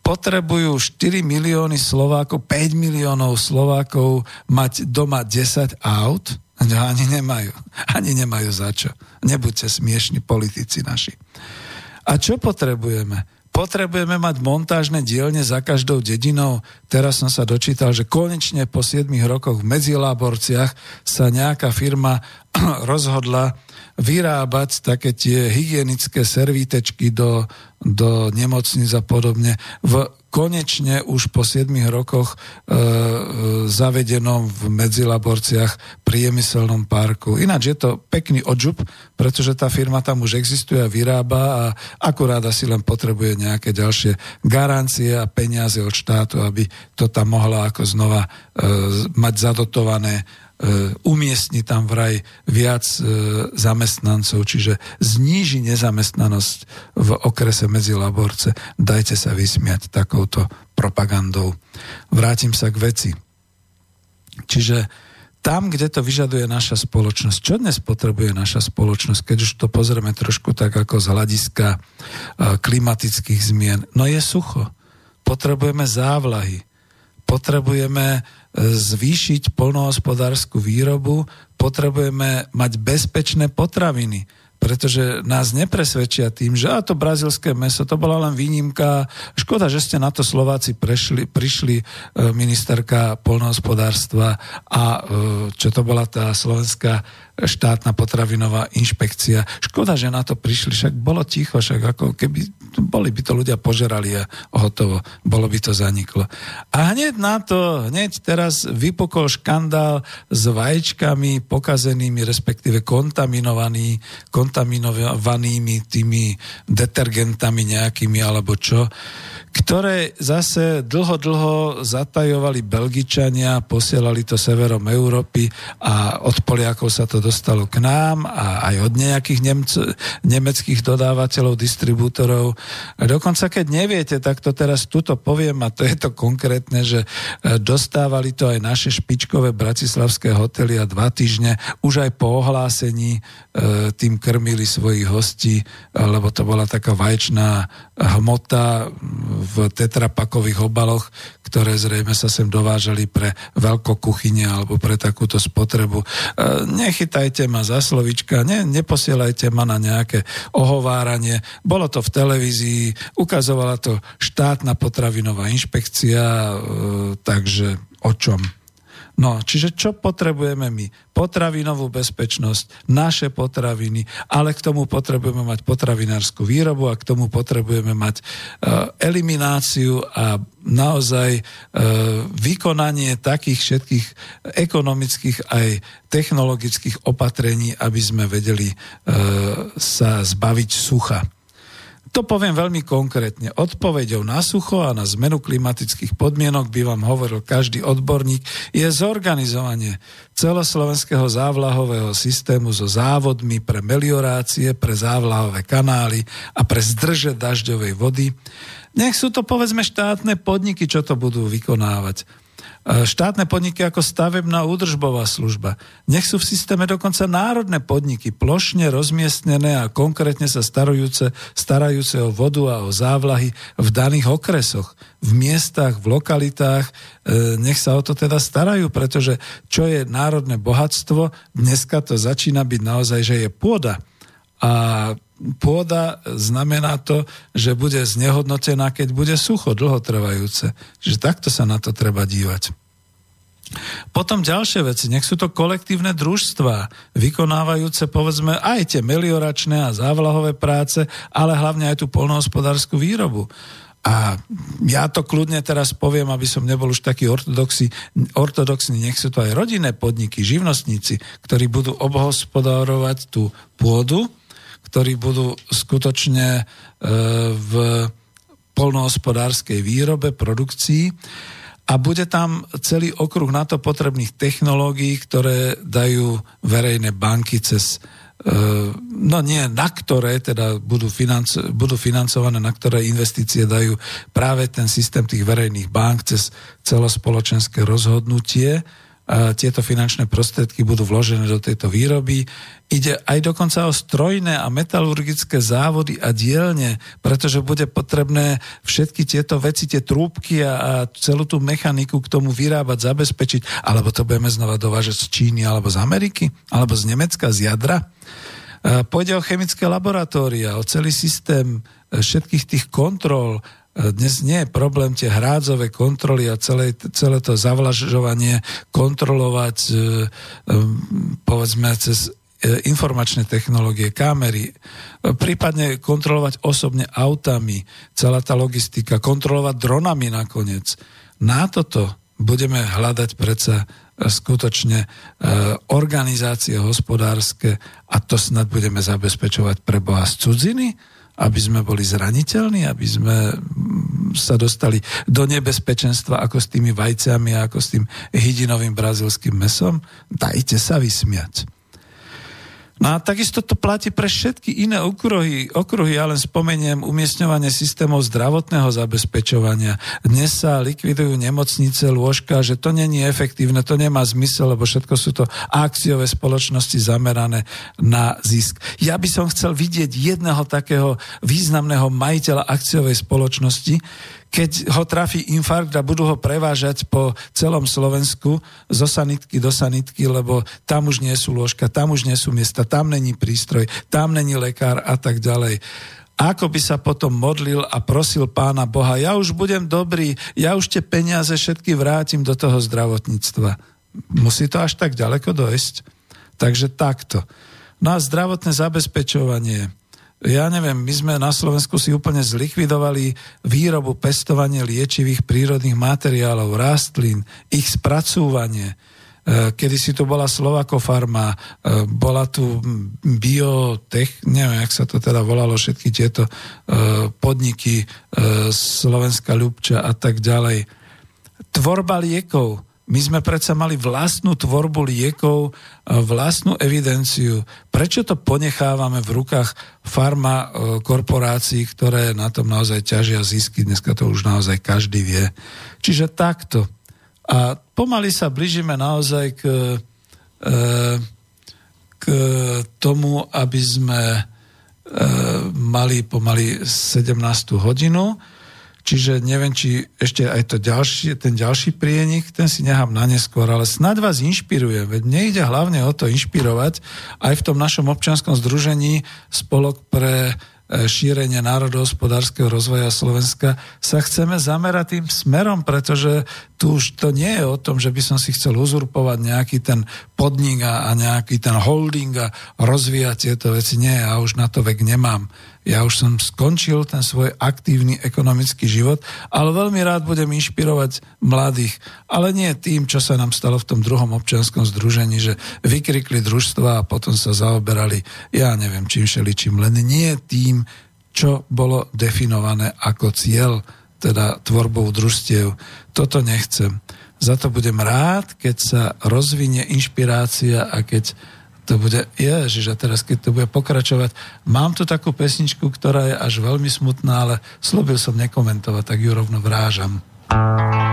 potrebujú 4 milióny Slovákov, 5 miliónov Slovákov mať doma 10 aut? No, ani nemajú. Ani nemajú za čo. Nebuďte smiešni politici naši. A čo potrebujeme? Potrebujeme mať montážne dielne za každou dedinou. Teraz som sa dočítal, že konečne po 7 rokoch v Medziláborciach sa nejaká firma [clears throat] rozhodla vyrábať také tie hygienické servítečky do, do nemocnic a podobne v konečne už po 7 rokoch e, e, zavedenom v Medzilaborciach priemyselnom parku. Ináč je to pekný odžup, pretože tá firma tam už existuje a vyrába a akurát asi len potrebuje nejaké ďalšie garancie a peniaze od štátu, aby to tam mohla ako znova e, mať zadotované umiestni tam vraj viac e, zamestnancov, čiže zníži nezamestnanosť v okrese medzi Laborce. Dajte sa vysmiať takouto propagandou. Vrátim sa k veci. Čiže tam, kde to vyžaduje naša spoločnosť. Čo dnes potrebuje naša spoločnosť, keď už to pozrieme trošku tak ako z hľadiska e, klimatických zmien? No je sucho. Potrebujeme závlahy. Potrebujeme zvýšiť polnohospodárskú výrobu, potrebujeme mať bezpečné potraviny, pretože nás nepresvedčia tým, že a to brazilské meso, to bola len výnimka. Škoda, že ste na to Slováci prešli, prišli e, ministerka polnohospodárstva a e, čo to bola tá slovenská štátna potravinová inšpekcia. Škoda, že na to prišli, však bolo ticho, však ako keby boli by to ľudia požerali a hotovo, bolo by to zaniklo. A hneď na to, hneď teraz vypokol škandál s vajíčkami pokazenými, respektíve kontaminovaný, kontaminovanými tými detergentami nejakými alebo čo ktoré zase dlho, dlho zatajovali Belgičania, posielali to severom Európy a od Poliakov sa to dostalo k nám a aj od nejakých Nemc- nemeckých dodávateľov, distribútorov. Dokonca keď neviete, tak to teraz tuto poviem a to je to konkrétne, že e, dostávali to aj naše špičkové bratislavské hotely a dva týždne už aj po ohlásení e, tým krmili svojich hostí, lebo to bola taká vaječná hmota v tetrapakových obaloch, ktoré zrejme sa sem dovážali pre veľkokuchyne alebo pre takúto spotrebu. E, nechytajte ma za slovička, ne, neposielajte ma na nejaké ohováranie. Bolo to v televízii, ukazovala to štátna potravinová inšpekcia, e, takže o čom? No, čiže čo potrebujeme my? Potravinovú bezpečnosť, naše potraviny, ale k tomu potrebujeme mať potravinárskú výrobu a k tomu potrebujeme mať uh, elimináciu a naozaj uh, vykonanie takých všetkých ekonomických aj technologických opatrení, aby sme vedeli uh, sa zbaviť sucha. To poviem veľmi konkrétne. Odpovedou na sucho a na zmenu klimatických podmienok by vám hovoril každý odborník, je zorganizovanie celoslovenského závlahového systému so závodmi pre meliorácie, pre závlahové kanály a pre zdrže dažďovej vody. Nech sú to povedzme štátne podniky, čo to budú vykonávať štátne podniky ako stavebná údržbová služba. Nech sú v systéme dokonca národné podniky, plošne rozmiestnené a konkrétne sa starajúce, starajúce o vodu a o závlahy v daných okresoch, v miestach, v lokalitách. E, nech sa o to teda starajú, pretože čo je národné bohatstvo, dneska to začína byť naozaj, že je pôda. A pôda znamená to, že bude znehodnotená, keď bude sucho, dlhotrvajúce. Čiže takto sa na to treba dívať. Potom ďalšie veci, nech sú to kolektívne družstva, vykonávajúce povedzme aj tie melioračné a závlahové práce, ale hlavne aj tú polnohospodárskú výrobu. A ja to kľudne teraz poviem, aby som nebol už taký ortodoxný, ortodoxný, nech sú to aj rodinné podniky, živnostníci, ktorí budú obhospodárovať tú pôdu, ktorí budú skutočne e, v polnohospodárskej výrobe, produkcii. A bude tam celý okruh na to potrebných technológií, ktoré dajú verejné banky cez e, no nie, na ktoré teda budú, financo, budú financované, na ktoré investície dajú práve ten systém tých verejných bank cez celospoločenské rozhodnutie, tieto finančné prostriedky budú vložené do tejto výroby. Ide aj dokonca o strojné a metalurgické závody a dielne, pretože bude potrebné všetky tieto veci, tie trúbky a, a celú tú mechaniku k tomu vyrábať, zabezpečiť, alebo to budeme znova dovážať z Číny, alebo z Ameriky, alebo z Nemecka, z jadra. Pôjde o chemické laboratória, o celý systém e, všetkých tých kontrol, dnes nie je problém tie hrádzové kontroly a celé, celé to zavlažovanie kontrolovať e, e, povedzme cez e, informačné technológie, kamery, prípadne kontrolovať osobne autami, celá tá logistika, kontrolovať dronami nakoniec. Na toto budeme hľadať predsa skutočne organizácie hospodárske a to snad budeme zabezpečovať pre Boha z cudziny, aby sme boli zraniteľní, aby sme mm, sa dostali do nebezpečenstva ako s tými vajcami ako s tým hydinovým brazilským mesom? Dajte sa vysmiať. No a takisto to platí pre všetky iné okruhy. okruhy. Ja len spomeniem umiestňovanie systémov zdravotného zabezpečovania. Dnes sa likvidujú nemocnice, lôžka, že to není efektívne, to nemá zmysel, lebo všetko sú to akciové spoločnosti zamerané na zisk. Ja by som chcel vidieť jedného takého významného majiteľa akciovej spoločnosti, keď ho trafí infarkt a budú ho prevážať po celom Slovensku zo sanitky do sanitky, lebo tam už nie sú lôžka, tam už nie sú miesta, tam není prístroj, tam není lekár a tak ďalej ako by sa potom modlil a prosil pána Boha, ja už budem dobrý, ja už tie peniaze všetky vrátim do toho zdravotníctva. Musí to až tak ďaleko dojsť? Takže takto. No a zdravotné zabezpečovanie. Ja neviem, my sme na Slovensku si úplne zlikvidovali výrobu, pestovanie liečivých prírodných materiálov, rastlín, ich spracúvanie. E, kedy si tu bola Slovakofarma, e, bola tu biotech, neviem, jak sa to teda volalo, všetky tieto e, podniky, Slovenská Ľubča a tak ďalej. Tvorba liekov. My sme predsa mali vlastnú tvorbu liekov, vlastnú evidenciu. Prečo to ponechávame v rukách farma korporácií, ktoré na tom naozaj ťažia zisky? Dneska to už naozaj každý vie. Čiže takto. A pomaly sa blížime naozaj k, e, k tomu, aby sme e, mali pomaly 17. hodinu. Čiže neviem, či ešte aj to ďalší, ten ďalší prienik, ten si nechám na neskôr, ale snad vás inšpiruje. Veď nejde hlavne o to inšpirovať. Aj v tom našom občianskom združení Spolok pre E, šírenie národohospodárskeho rozvoja Slovenska, sa chceme zamerať tým smerom, pretože tu už to nie je o tom, že by som si chcel uzurpovať nejaký ten podnik a nejaký ten holding a rozvíjať tieto veci. Nie, ja už na to vek nemám. Ja už som skončil ten svoj aktívny ekonomický život, ale veľmi rád budem inšpirovať mladých. Ale nie tým, čo sa nám stalo v tom druhom občianskom združení, že vykrikli družstva a potom sa zaoberali, ja neviem, čím šeličím, len nie tým, čo bolo definované ako cieľ, teda tvorbou družstiev. Toto nechcem. Za to budem rád, keď sa rozvinie inšpirácia a keď to bude, ježiš, a teraz keď to bude pokračovať, mám tu takú pesničku, ktorá je až veľmi smutná, ale slúbil som nekomentovať, tak ju rovno vrážam. a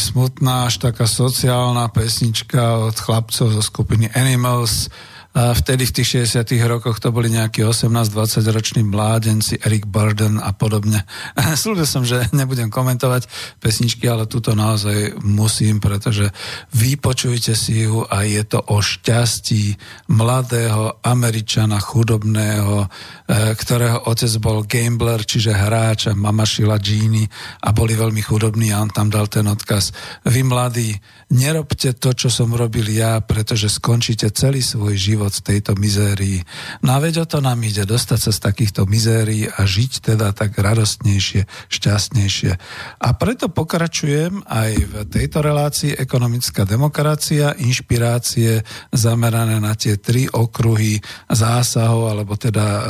smutná, až taká sociálna pesnička od chlapcov zo skupiny Animals, a vtedy v tých 60 rokoch to boli nejakí 18-20 roční mládenci, Eric Burden a podobne. [laughs] Slúbil som, že nebudem komentovať pesničky, ale túto naozaj musím, pretože vypočujte si ju a je to o šťastí mladého Američana chudobného, e, ktorého otec bol gambler, čiže hráč a mama šila džíny a boli veľmi chudobní a on tam dal ten odkaz. Vy mladí, nerobte to, čo som robil ja, pretože skončíte celý svoj život v tejto mizérii. No a veď o to nám ide, dostať sa z takýchto mizérií a žiť teda tak radostnejšie, šťastnejšie. A preto pokračujem aj v tejto relácii ekonomická demokracia, inšpirácie zamerané na tie tri okruhy zásahov, alebo teda e,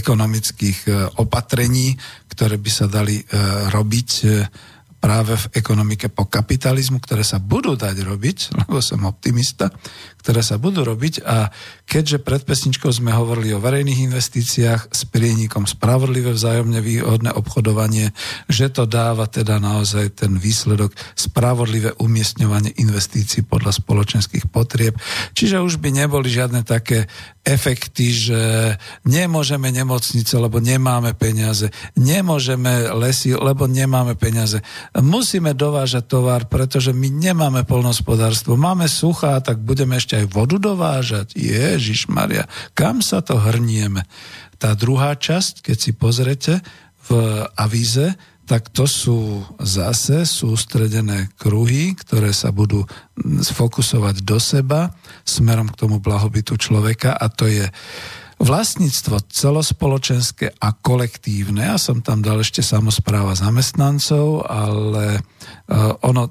ekonomických e, opatrení, ktoré by sa dali e, robiť e, práve v ekonomike po kapitalizmu, ktoré sa budú dať robiť, [laughs] lebo som optimista, ktoré sa budú robiť a keďže pred pesničkou sme hovorili o verejných investíciách s prienikom spravodlivé vzájomne výhodné obchodovanie, že to dáva teda naozaj ten výsledok spravodlivé umiestňovanie investícií podľa spoločenských potrieb. Čiže už by neboli žiadne také efekty, že nemôžeme nemocnice, lebo nemáme peniaze, nemôžeme lesy, lebo nemáme peniaze. Musíme dovážať tovar, pretože my nemáme polnospodárstvo, máme suchá, tak budeme ešte aj vodu dovážať. Ježiš Maria, kam sa to hrnieme? Tá druhá časť, keď si pozrete v avíze, tak to sú zase sústredené kruhy, ktoré sa budú sfokusovať do seba smerom k tomu blahobytu človeka a to je vlastníctvo celospoločenské a kolektívne. Ja som tam dal ešte samozpráva zamestnancov, ale uh, ono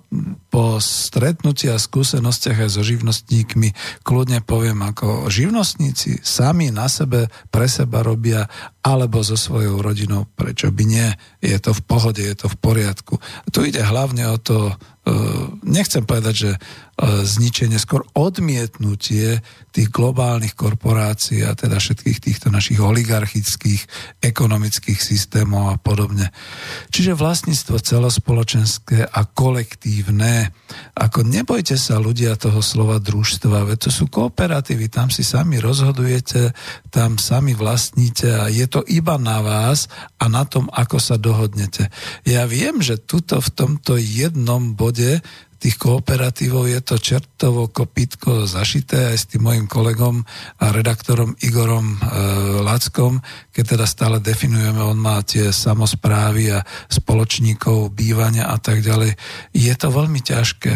po stretnutí a skúsenostiach aj so živnostníkmi kľudne poviem, ako živnostníci sami na sebe, pre seba robia alebo so svojou rodinou, prečo by nie, je to v pohode, je to v poriadku. Tu ide hlavne o to, uh, nechcem povedať, že uh, zničenie, skôr odmietnutie tých globálnych korporácií a teda všetkých týchto našich oligarchických ekonomických systémov a podobne. Čiže vlastníctvo celospoločenské a kolektívne. Ako nebojte sa ľudia toho slova družstva, veď to sú kooperatívy, tam si sami rozhodujete, tam sami vlastníte a je to iba na vás a na tom, ako sa dohodnete. Ja viem, že tuto v tomto jednom bode tých kooperatívov je to čertovo kopítko zašité aj s tým mojim kolegom a redaktorom Igorom e, Lackom, keď teda stále definujeme, on má tie samozprávy a spoločníkov, bývania a tak ďalej. Je to veľmi ťažké.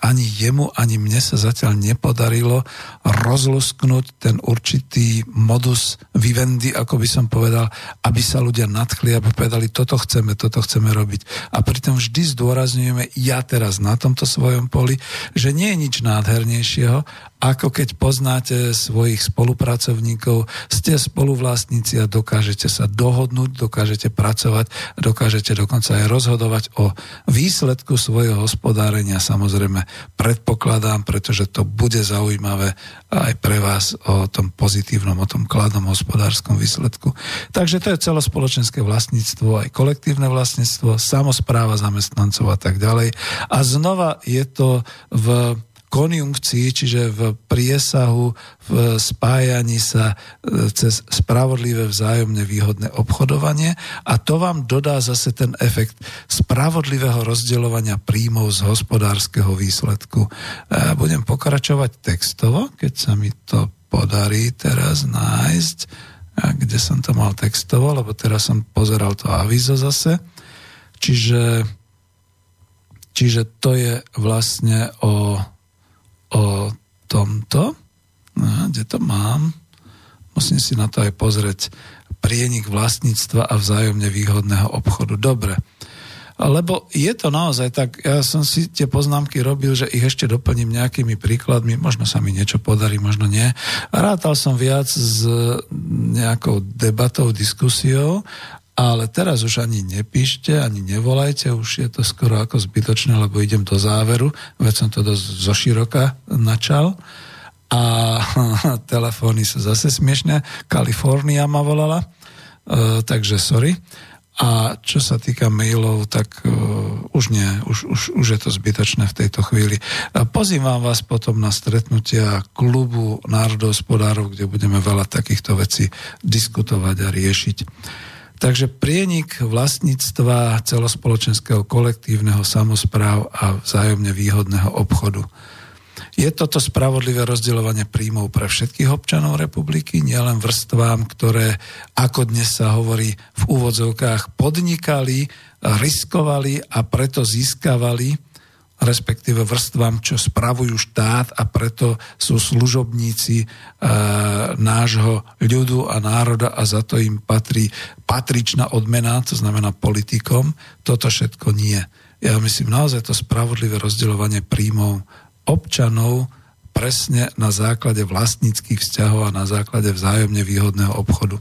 Ani jemu, ani mne sa zatiaľ nepodarilo rozlusknúť ten určitý modus vivendi, ako by som povedal, aby sa ľudia nadchli, aby povedali, toto chceme, toto chceme robiť. A pritom vždy zdôrazňujeme, ja teraz na tomto tomto svojom poli, že nie je nič nádhernejšieho, ako keď poznáte svojich spolupracovníkov, ste spoluvlastníci a dokážete sa dohodnúť, dokážete pracovať, dokážete dokonca aj rozhodovať o výsledku svojho hospodárenia. Samozrejme, predpokladám, pretože to bude zaujímavé aj pre vás o tom pozitívnom, o tom kladnom hospodárskom výsledku. Takže to je celospoločenské vlastníctvo, aj kolektívne vlastníctvo, samozpráva zamestnancov a tak ďalej. A znova je to v konjunkcii, čiže v priesahu, v spájaní sa e, cez spravodlivé vzájomne výhodné obchodovanie a to vám dodá zase ten efekt spravodlivého rozdeľovania príjmov z hospodárskeho výsledku. Ja budem pokračovať textovo, keď sa mi to podarí teraz nájsť, kde som to mal textovo, lebo teraz som pozeral to avizo zase. Čiže, čiže to je vlastne o o tomto. No, kde to mám? Musím si na to aj pozrieť. Prienik vlastníctva a vzájomne výhodného obchodu. Dobre. Lebo je to naozaj tak, ja som si tie poznámky robil, že ich ešte doplním nejakými príkladmi, možno sa mi niečo podarí, možno nie. Rátal som viac s nejakou debatou, diskusiou ale teraz už ani nepíšte, ani nevolajte, už je to skoro ako zbytočné, lebo idem do záveru, veď som to dosť zoširoka načal. A [laughs] telefóny sú zase smiešne. Kalifornia ma volala, uh, takže sorry. A čo sa týka mailov, tak uh, už nie, už, už, už je to zbytočné v tejto chvíli. Pozývam vás potom na stretnutia klubu národohospodárov, kde budeme veľa takýchto vecí diskutovať a riešiť. Takže prienik vlastníctva celospoločenského kolektívneho samozpráv a vzájomne výhodného obchodu. Je toto spravodlivé rozdeľovanie príjmov pre všetkých občanov republiky, nielen vrstvám, ktoré, ako dnes sa hovorí, v úvodzovkách podnikali, riskovali a preto získavali, respektíve vrstvám, čo spravujú štát a preto sú služobníci e, nášho ľudu a národa a za to im patrí patričná odmena, to znamená politikom. Toto všetko nie. Ja myslím naozaj to spravodlivé rozdeľovanie príjmov občanov presne na základe vlastníckých vzťahov a na základe vzájomne výhodného obchodu.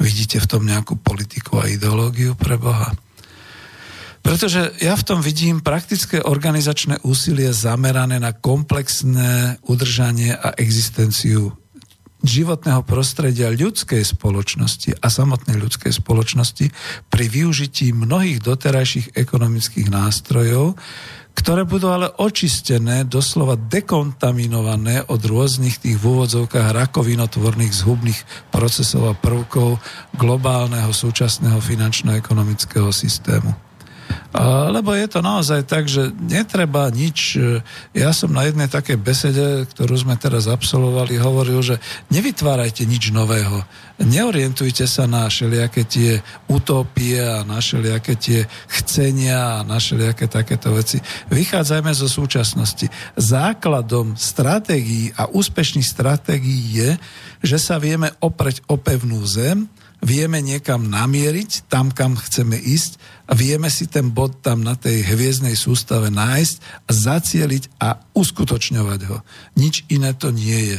Vidíte v tom nejakú politiku a ideológiu pre Boha? Pretože ja v tom vidím praktické organizačné úsilie zamerané na komplexné udržanie a existenciu životného prostredia ľudskej spoločnosti a samotnej ľudskej spoločnosti pri využití mnohých doterajších ekonomických nástrojov, ktoré budú ale očistené, doslova dekontaminované od rôznych tých v úvodzovkách rakovinotvorných zhubných procesov a prvkov globálneho súčasného finančno-ekonomického systému. Lebo je to naozaj tak, že netreba nič. E, ja som na jednej takej besede, ktorú sme teraz absolvovali, hovoril, že nevytvárajte nič nového. Neorientujte sa na všelijaké tie utopie a na všelijaké tie chcenia a na všelijaké takéto veci. Vychádzajme zo súčasnosti. Základom stratégií a úspešných stratégií je, že sa vieme opreť o pevnú zem, vieme niekam namieriť, tam, kam chceme ísť a vieme si ten bod tam na tej hviezdnej sústave nájsť a zacieliť a uskutočňovať ho. Nič iné to nie je.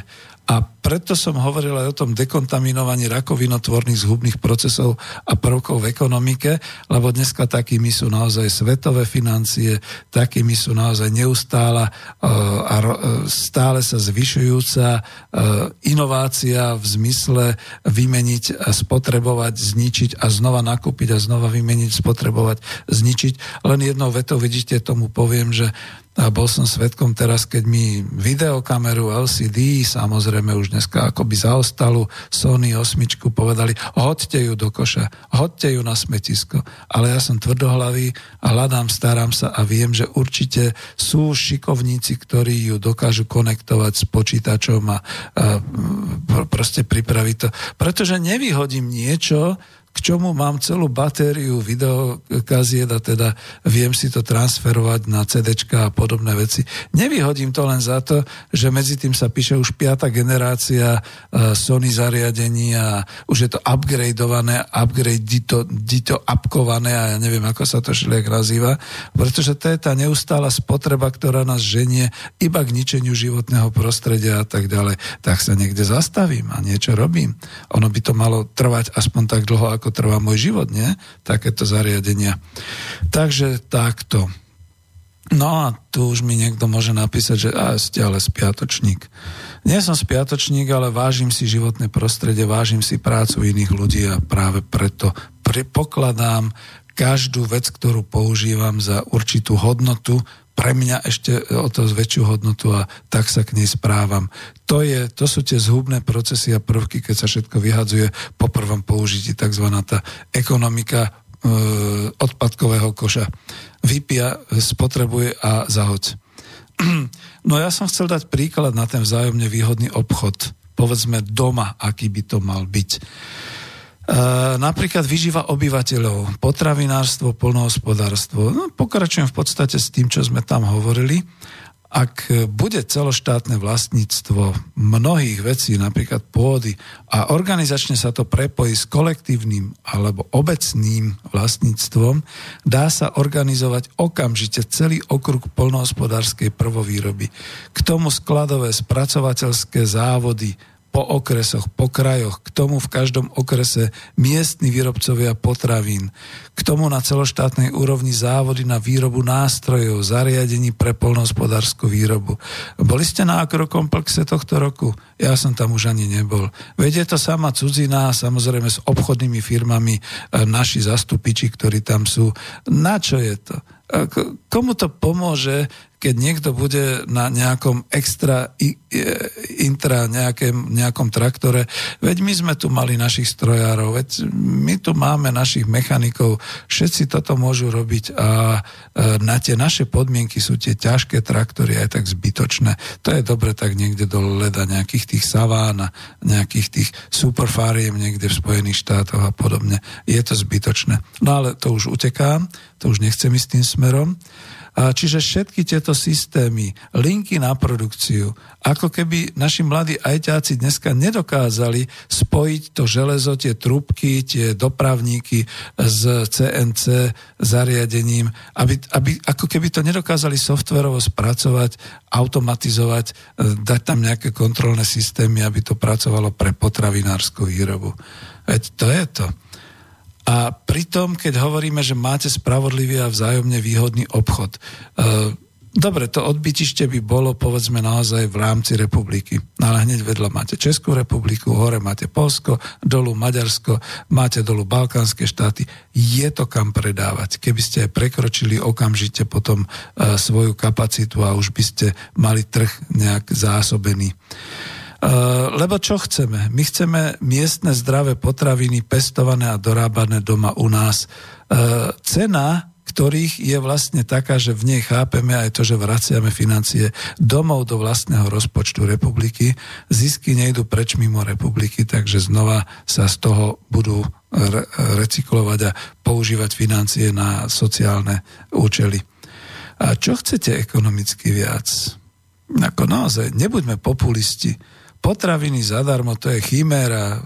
A preto som hovoril aj o tom dekontaminovaní rakovinotvorných zhubných procesov a prvkov v ekonomike, lebo dneska takými sú naozaj svetové financie, takými sú naozaj neustála e, a e, stále sa zvyšujúca e, inovácia v zmysle vymeniť spotrebovať, zničiť a znova nakúpiť a znova vymeniť, spotrebovať, zničiť. Len jednou vetou vidíte, tomu poviem, že a bol som svetkom teraz, keď mi videokameru LCD, samozrejme už dneska akoby zaostalu Sony 8 povedali, hoďte ju do koša, hoďte ju na smetisko. Ale ja som tvrdohlavý a hľadám, starám sa a viem, že určite sú šikovníci, ktorí ju dokážu konektovať s počítačom a, a proste pripraviť to. Pretože nevyhodím niečo, k čomu mám celú batériu videokaziet a teda viem si to transferovať na CD a podobné veci. Nevyhodím to len za to, že medzi tým sa píše už piata generácia e, Sony zariadení a už je to upgradeované, upgrade dito, upkované a ja neviem, ako sa to šliek nazýva, pretože to je tá neustála spotreba, ktorá nás ženie iba k ničeniu životného prostredia a tak ďalej. Tak sa niekde zastavím a niečo robím. Ono by to malo trvať aspoň tak dlho, ako trvá môj život, nie? Takéto zariadenia. Takže takto. No a tu už mi niekto môže napísať, že a, ste ale spiatočník. Nie som spiatočník, ale vážim si životné prostredie, vážim si prácu iných ľudí a práve preto pokladám každú vec, ktorú používam za určitú hodnotu, pre mňa ešte o to väčšiu hodnotu a tak sa k nej správam. To, je, to sú tie zhubné procesy a prvky, keď sa všetko vyhadzuje po prvom použití, tzv. tá ekonomika e, odpadkového koša. Vypia, spotrebuje a zahoď. [clears throat] No ja som chcel dať príklad na ten vzájomne výhodný obchod. Povedzme doma, aký by to mal byť. E, napríklad vyžíva obyvateľov, potravinárstvo, polnohospodárstvo. No, pokračujem v podstate s tým, čo sme tam hovorili. Ak bude celoštátne vlastníctvo mnohých vecí, napríklad pôdy, a organizačne sa to prepojí s kolektívnym alebo obecným vlastníctvom, dá sa organizovať okamžite celý okruh polnohospodárskej prvovýroby. K tomu skladové spracovateľské závody, po okresoch, po krajoch, k tomu v každom okrese miestni výrobcovia potravín, k tomu na celoštátnej úrovni závody na výrobu nástrojov, zariadení pre polnohospodárskú výrobu. Boli ste na akrokomplexe tohto roku? Ja som tam už ani nebol. Veď je to sama cudzina, samozrejme s obchodnými firmami, e, naši zastupiči, ktorí tam sú. Na čo je to? komu to pomôže, keď niekto bude na nejakom extra intra nejakém, nejakom traktore. Veď my sme tu mali našich strojárov, veď my tu máme našich mechanikov, všetci toto môžu robiť a e, na tie naše podmienky sú tie ťažké traktory aj tak zbytočné. To je dobre tak niekde do leda nejakých tých saván a nejakých tých superfáriem niekde v Spojených štátoch a podobne. Je to zbytočné. No ale to už utekám, to už nechcem ísť tým smerom. Čiže všetky tieto systémy, linky na produkciu, ako keby naši mladí ajťáci dneska nedokázali spojiť to železo, tie trúbky, tie dopravníky s CNC zariadením, aby, aby ako keby to nedokázali softverovo spracovať, automatizovať, e, dať tam nejaké kontrolné systémy, aby to pracovalo pre potravinárskú výrobu. Veď to je to. A pritom, keď hovoríme, že máte spravodlivý a vzájomne výhodný obchod, e, dobre, to odbytište by bolo povedzme naozaj v rámci republiky. No ale hneď vedľa máte Českú republiku, hore máte Polsko, dolu Maďarsko, máte dolu Balkánske štáty. Je to kam predávať. Keby ste prekročili okamžite potom e, svoju kapacitu a už by ste mali trh nejak zásobený. Eh, lebo čo chceme? My chceme miestne zdravé potraviny pestované a dorábané doma u nás. Eh, cena ktorých je vlastne taká, že v nej chápeme aj to, že vraciame financie domov do vlastného rozpočtu republiky. Zisky nejdu preč mimo republiky, takže znova sa z toho budú re- recyklovať a používať financie na sociálne účely. A čo chcete ekonomicky viac? Ako naozaj, nebuďme populisti potraviny zadarmo, to je chiméra, e,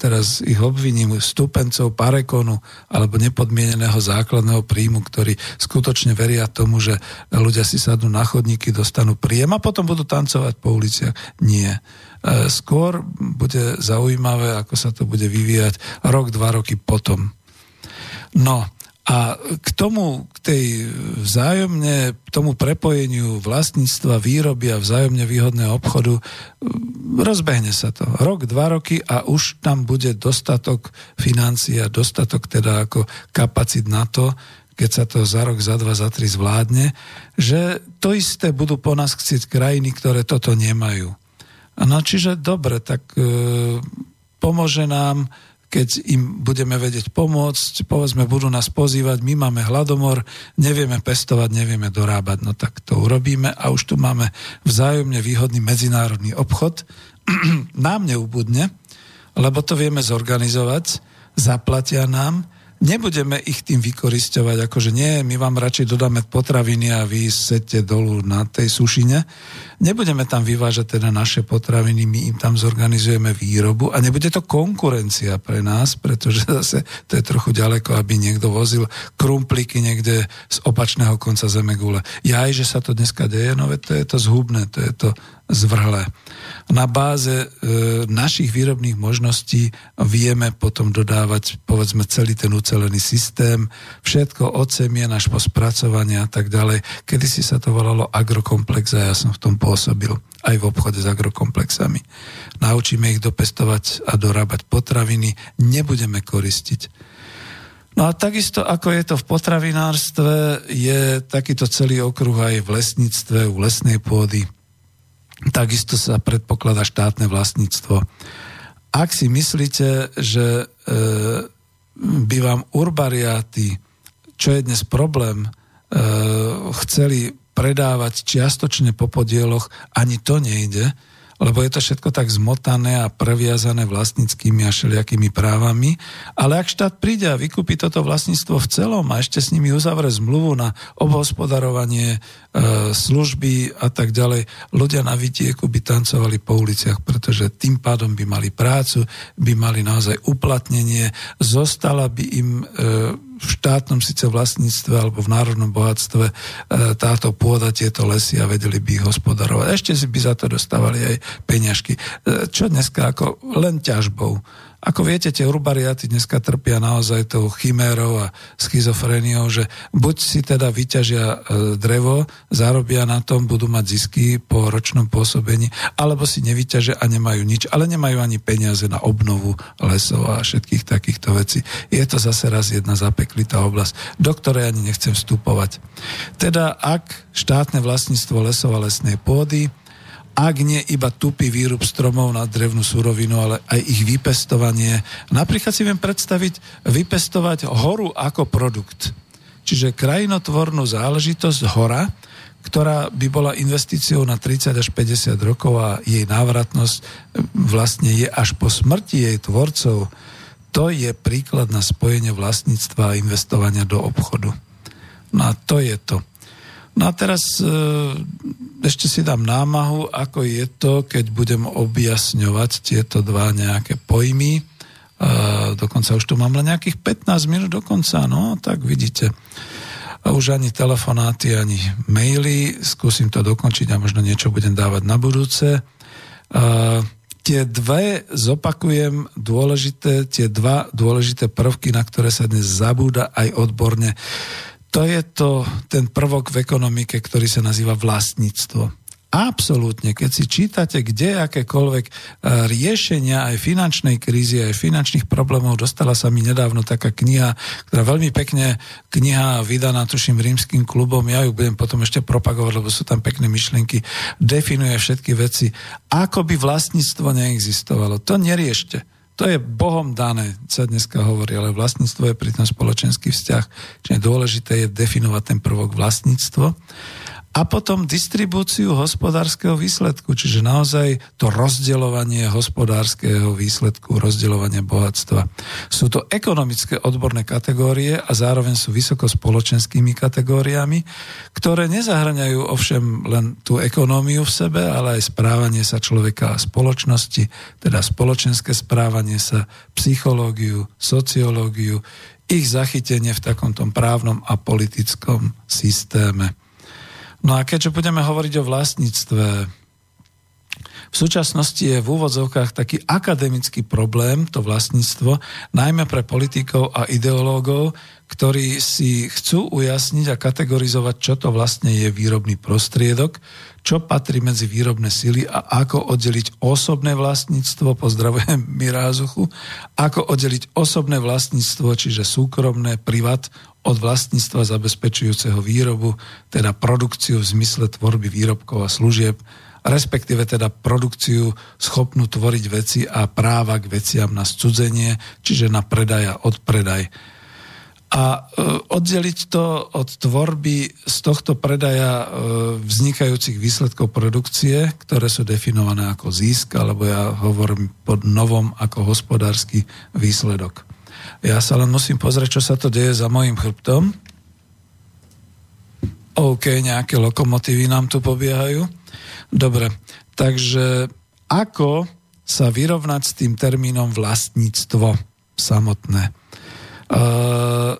teraz ich obviním stupencov parekonu alebo nepodmieneného základného príjmu, ktorí skutočne veria tomu, že ľudia si sadnú na chodníky, dostanú príjem a potom budú tancovať po uliciach. Nie. E, skôr bude zaujímavé, ako sa to bude vyvíjať rok, dva roky potom. No, a k tomu, k tej vzájomne, tomu prepojeniu vlastníctva, výroby a vzájomne výhodného obchodu, rozbehne sa to. Rok, dva roky a už tam bude dostatok financií a dostatok teda ako kapacit na to, keď sa to za rok, za dva, za tri zvládne, že to isté budú po nás chcieť krajiny, ktoré toto nemajú. No čiže dobre, tak e, pomôže nám keď im budeme vedieť pomôcť, povedzme, budú nás pozývať, my máme hladomor, nevieme pestovať, nevieme dorábať, no tak to urobíme a už tu máme vzájomne výhodný medzinárodný obchod. [clears throat] nám neubudne, lebo to vieme zorganizovať, zaplatia nám, nebudeme ich tým vykoristovať, akože nie, my vám radšej dodáme potraviny a vy sete dolu na tej sušine. Nebudeme tam vyvážať teda naše potraviny, my im tam zorganizujeme výrobu a nebude to konkurencia pre nás, pretože [laughs] zase to je trochu ďaleko, aby niekto vozil krumpliky niekde z opačného konca zemegule. Ja aj, že sa to dneska deje, no to je to zhubné, to je to zvrhlé. Na báze e, našich výrobných možností vieme potom dodávať povedzme celý ten ucelený systém, všetko od semien až po spracovanie a tak ďalej. Kedy si sa to volalo agrokomplex a ja som v tom pôsobil aj v obchode s agrokomplexami. Naučíme ich dopestovať a dorábať potraviny, nebudeme koristiť. No a takisto, ako je to v potravinárstve, je takýto celý okruh aj v lesníctve, u lesnej pôdy, Takisto sa predpokladá štátne vlastníctvo. Ak si myslíte, že e, by vám urbariáty, čo je dnes problém, e, chceli predávať čiastočne po podieloch, ani to nejde, lebo je to všetko tak zmotané a previazané vlastníckými a všelijakými právami. Ale ak štát príde a vykúpi toto vlastníctvo v celom a ešte s nimi uzavre zmluvu na obhospodarovanie, služby a tak ďalej, ľudia na vidieku by tancovali po uliciach, pretože tým pádom by mali prácu, by mali naozaj uplatnenie, zostala by im e, v štátnom síce vlastníctve alebo v národnom bohatstve e, táto pôda, tieto lesy a vedeli by ich hospodarovať. Ešte si by za to dostávali aj peňažky. E, čo dneska ako len ťažbou Ako viete, tie urbariáty dneska trpia naozaj tou chimérou a schizofréniou, že buď si teda vyťažia e, drevo, zarobia na tom, budú mať zisky po ročnom pôsobení, alebo si nevyťažia a nemajú nič, ale nemajú ani peniaze na obnovu lesov a všetkých takýchto vecí. Je to zase raz jedna zapeklitá oblasť, do ktorej ani nechcem vstupovať. Teda ak štátne vlastníctvo lesov a lesnej pôdy ak nie iba tupý výrub stromov na drevnú surovinu, ale aj ich vypestovanie. Napríklad si viem predstaviť vypestovať horu ako produkt. Čiže krajinotvornú záležitosť hora, ktorá by bola investíciou na 30 až 50 rokov a jej návratnosť vlastne je až po smrti jej tvorcov. To je príklad na spojenie vlastníctva a investovania do obchodu. No a to je to. No a teraz e, ešte si dám námahu, ako je to, keď budem objasňovať tieto dva nejaké pojmy. E, dokonca už tu mám len nejakých 15 minút dokonca, no tak vidíte. A už ani telefonáty, ani maily, skúsim to dokončiť a možno niečo budem dávať na budúce. E, tie dve zopakujem dôležité, tie dva dôležité prvky, na ktoré sa dnes zabúda aj odborne. To je to, ten prvok v ekonomike, ktorý sa nazýva vlastníctvo. Absolútne, keď si čítate, kde akékoľvek e, riešenia aj finančnej krízy, aj finančných problémov, dostala sa mi nedávno taká kniha, ktorá veľmi pekne, kniha vydaná tuším rímským klubom, ja ju budem potom ešte propagovať, lebo sú tam pekné myšlienky, definuje všetky veci. Ako by vlastníctvo neexistovalo, to neriešte. To je Bohom dané, sa dneska hovorí, ale vlastníctvo je pritom spoločenský vzťah. Čiže dôležité je definovať ten prvok vlastníctvo a potom distribúciu hospodárskeho výsledku, čiže naozaj to rozdeľovanie hospodárskeho výsledku, rozdeľovanie bohatstva. Sú to ekonomické odborné kategórie a zároveň sú vysokospoločenskými kategóriami, ktoré nezahrňajú ovšem len tú ekonómiu v sebe, ale aj správanie sa človeka a spoločnosti, teda spoločenské správanie sa, psychológiu, sociológiu, ich zachytenie v takomto právnom a politickom systéme. No a keďže budeme hovoriť o vlastníctve, v súčasnosti je v úvodzovkách taký akademický problém, to vlastníctvo, najmä pre politikov a ideológov, ktorí si chcú ujasniť a kategorizovať, čo to vlastne je výrobný prostriedok, čo patrí medzi výrobné sily a ako oddeliť osobné vlastníctvo, pozdravujem Mirázuchu, ako oddeliť osobné vlastníctvo, čiže súkromné, privat, od vlastníctva zabezpečujúceho výrobu, teda produkciu v zmysle tvorby výrobkov a služieb, respektíve teda produkciu schopnú tvoriť veci a práva k veciam na scudzenie, čiže na predaj a odpredaj. A e, oddeliť to od tvorby z tohto predaja e, vznikajúcich výsledkov produkcie, ktoré sú definované ako zisk, alebo ja hovorím pod novom ako hospodársky výsledok. Ja sa len musím pozrieť, čo sa to deje za mojim chrbtom. OK, nejaké lokomotívy nám tu pobiehajú. Dobre, takže ako sa vyrovnať s tým termínom vlastníctvo samotné? Uh,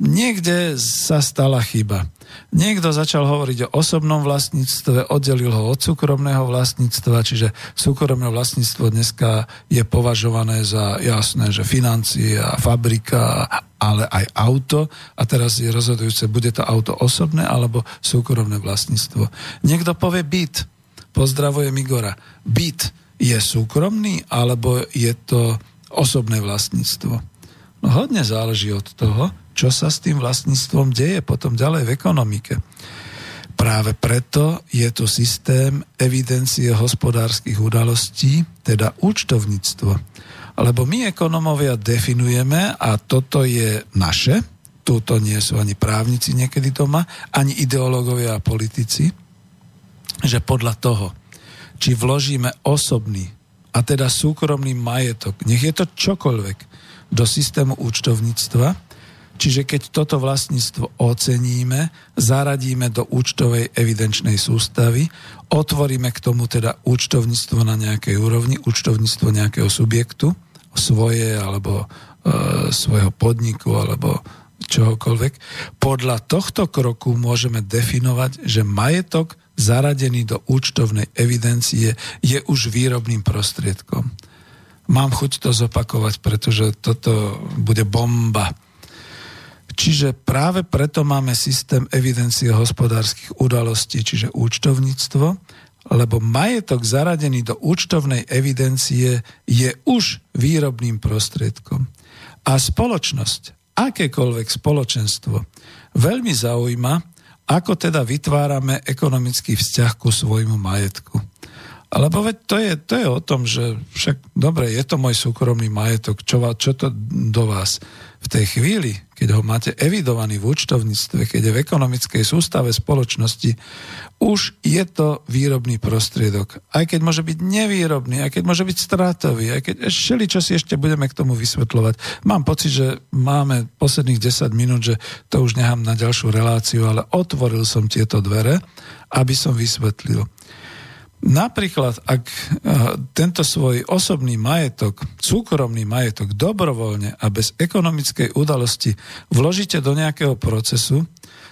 niekde sa stala chyba. Niekto začal hovoriť o osobnom vlastníctve, oddelil ho od súkromného vlastníctva, čiže súkromné vlastníctvo dneska je považované za jasné, že financie a fabrika, ale aj auto. A teraz je rozhodujúce, bude to auto osobné alebo súkromné vlastníctvo. Niekto povie byt. Pozdravujem Igora. Byt je súkromný alebo je to osobné vlastníctvo? No hodne záleží od toho, čo sa s tým vlastníctvom deje potom ďalej v ekonomike. Práve preto je tu systém evidencie hospodárskych udalostí, teda účtovníctvo. Lebo my ekonomovia definujeme, a toto je naše, túto nie sú ani právnici niekedy doma, ani ideológovia a politici, že podľa toho, či vložíme osobný, a teda súkromný majetok, nech je to čokoľvek, do systému účtovníctva, Čiže keď toto vlastníctvo oceníme, zaradíme do účtovej evidenčnej sústavy, otvoríme k tomu teda účtovníctvo na nejakej úrovni, účtovníctvo nejakého subjektu, svoje alebo e, svojho podniku alebo čohokoľvek. Podľa tohto kroku môžeme definovať, že majetok zaradený do účtovnej evidencie je už výrobným prostriedkom. Mám chuť to zopakovať, pretože toto bude bomba. Čiže práve preto máme systém evidencie hospodárskych udalostí, čiže účtovníctvo, lebo majetok zaradený do účtovnej evidencie je už výrobným prostriedkom. A spoločnosť, akékoľvek spoločenstvo, veľmi zaujíma, ako teda vytvárame ekonomický vzťah ku svojmu majetku. Alebo veď to je, to je o tom, že však dobre, je to môj súkromný majetok, čo, čo to do vás? V tej chvíli, keď ho máte evidovaný v účtovníctve, keď je v ekonomickej sústave spoločnosti, už je to výrobný prostriedok. Aj keď môže byť nevýrobný, aj keď môže byť stratový, aj keď ešte čo si ešte budeme k tomu vysvetľovať. Mám pocit, že máme posledných 10 minút, že to už nechám na ďalšiu reláciu, ale otvoril som tieto dvere, aby som vysvetlil. Napríklad, ak eh, tento svoj osobný majetok, súkromný majetok dobrovoľne a bez ekonomickej udalosti vložíte do nejakého procesu,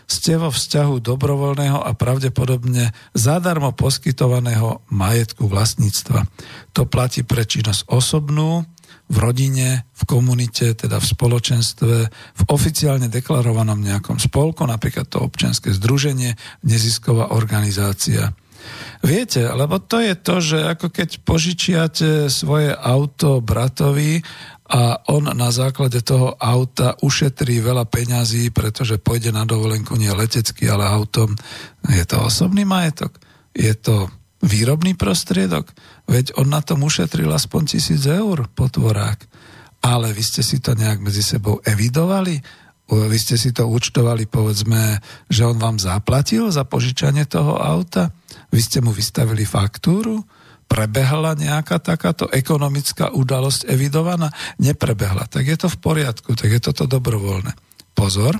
ste vo vzťahu dobrovoľného a pravdepodobne zadarmo poskytovaného majetku vlastníctva. To platí pre činnosť osobnú, v rodine, v komunite, teda v spoločenstve, v oficiálne deklarovanom nejakom spolku, napríklad to občianske združenie, nezisková organizácia. Viete, lebo to je to, že ako keď požičiate svoje auto bratovi a on na základe toho auta ušetrí veľa peňazí, pretože pôjde na dovolenku nie letecky, ale autom. Je to osobný majetok? Je to výrobný prostriedok? Veď on na tom ušetril aspoň tisíc eur, potvorák. Ale vy ste si to nejak medzi sebou evidovali? Vy ste si to účtovali, povedzme, že on vám zaplatil za požičanie toho auta? Vy ste mu vystavili faktúru? Prebehla nejaká takáto ekonomická udalosť evidovaná? Neprebehla. Tak je to v poriadku, tak je toto dobrovoľné. Pozor,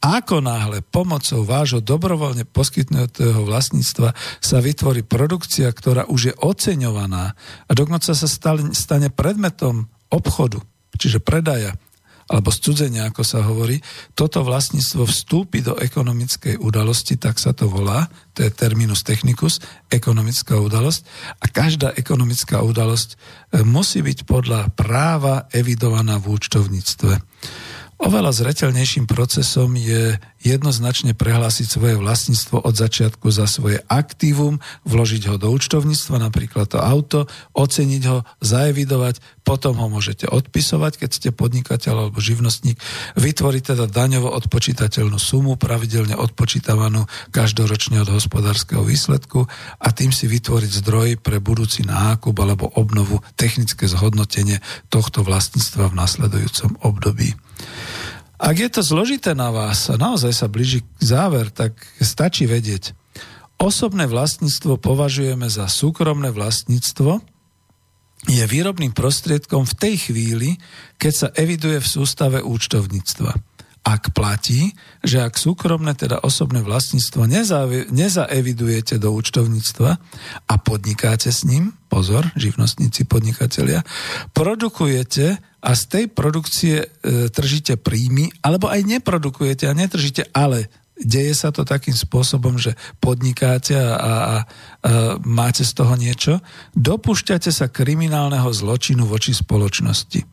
ako náhle pomocou vášho dobrovoľne poskytnutého vlastníctva sa vytvorí produkcia, ktorá už je oceňovaná a dokonca sa stane predmetom obchodu, čiže predaja, alebo cudzenia, ako sa hovorí, toto vlastníctvo vstúpi do ekonomickej udalosti, tak sa to volá, to je terminus technicus, ekonomická udalosť a každá ekonomická udalosť e, musí byť podľa práva evidovaná v účtovníctve. Oveľa zreteľnejším procesom je jednoznačne prehlásiť svoje vlastníctvo od začiatku za svoje aktívum, vložiť ho do účtovníctva, napríklad to auto, oceniť ho, zaevidovať, potom ho môžete odpisovať, keď ste podnikateľ alebo živnostník, vytvoriť teda daňovo odpočítateľnú sumu, pravidelne odpočítavanú každoročne od hospodárskeho výsledku a tým si vytvoriť zdroj pre budúci nákup alebo obnovu, technické zhodnotenie tohto vlastníctva v nasledujúcom období. Ak je to zložité na vás a naozaj sa blíži k záver, tak stačí vedieť. Osobné vlastníctvo považujeme za súkromné vlastníctvo, je výrobným prostriedkom v tej chvíli, keď sa eviduje v sústave účtovníctva. Ak platí, že ak súkromné, teda osobné vlastníctvo nezaevidujete do účtovníctva a podnikáte s ním, pozor, živnostníci, podnikatelia, produkujete a z tej produkcie e, tržíte príjmy, alebo aj neprodukujete a netržíte, ale deje sa to takým spôsobom, že podnikáte a, a, a máte z toho niečo, dopúšťate sa kriminálneho zločinu voči spoločnosti.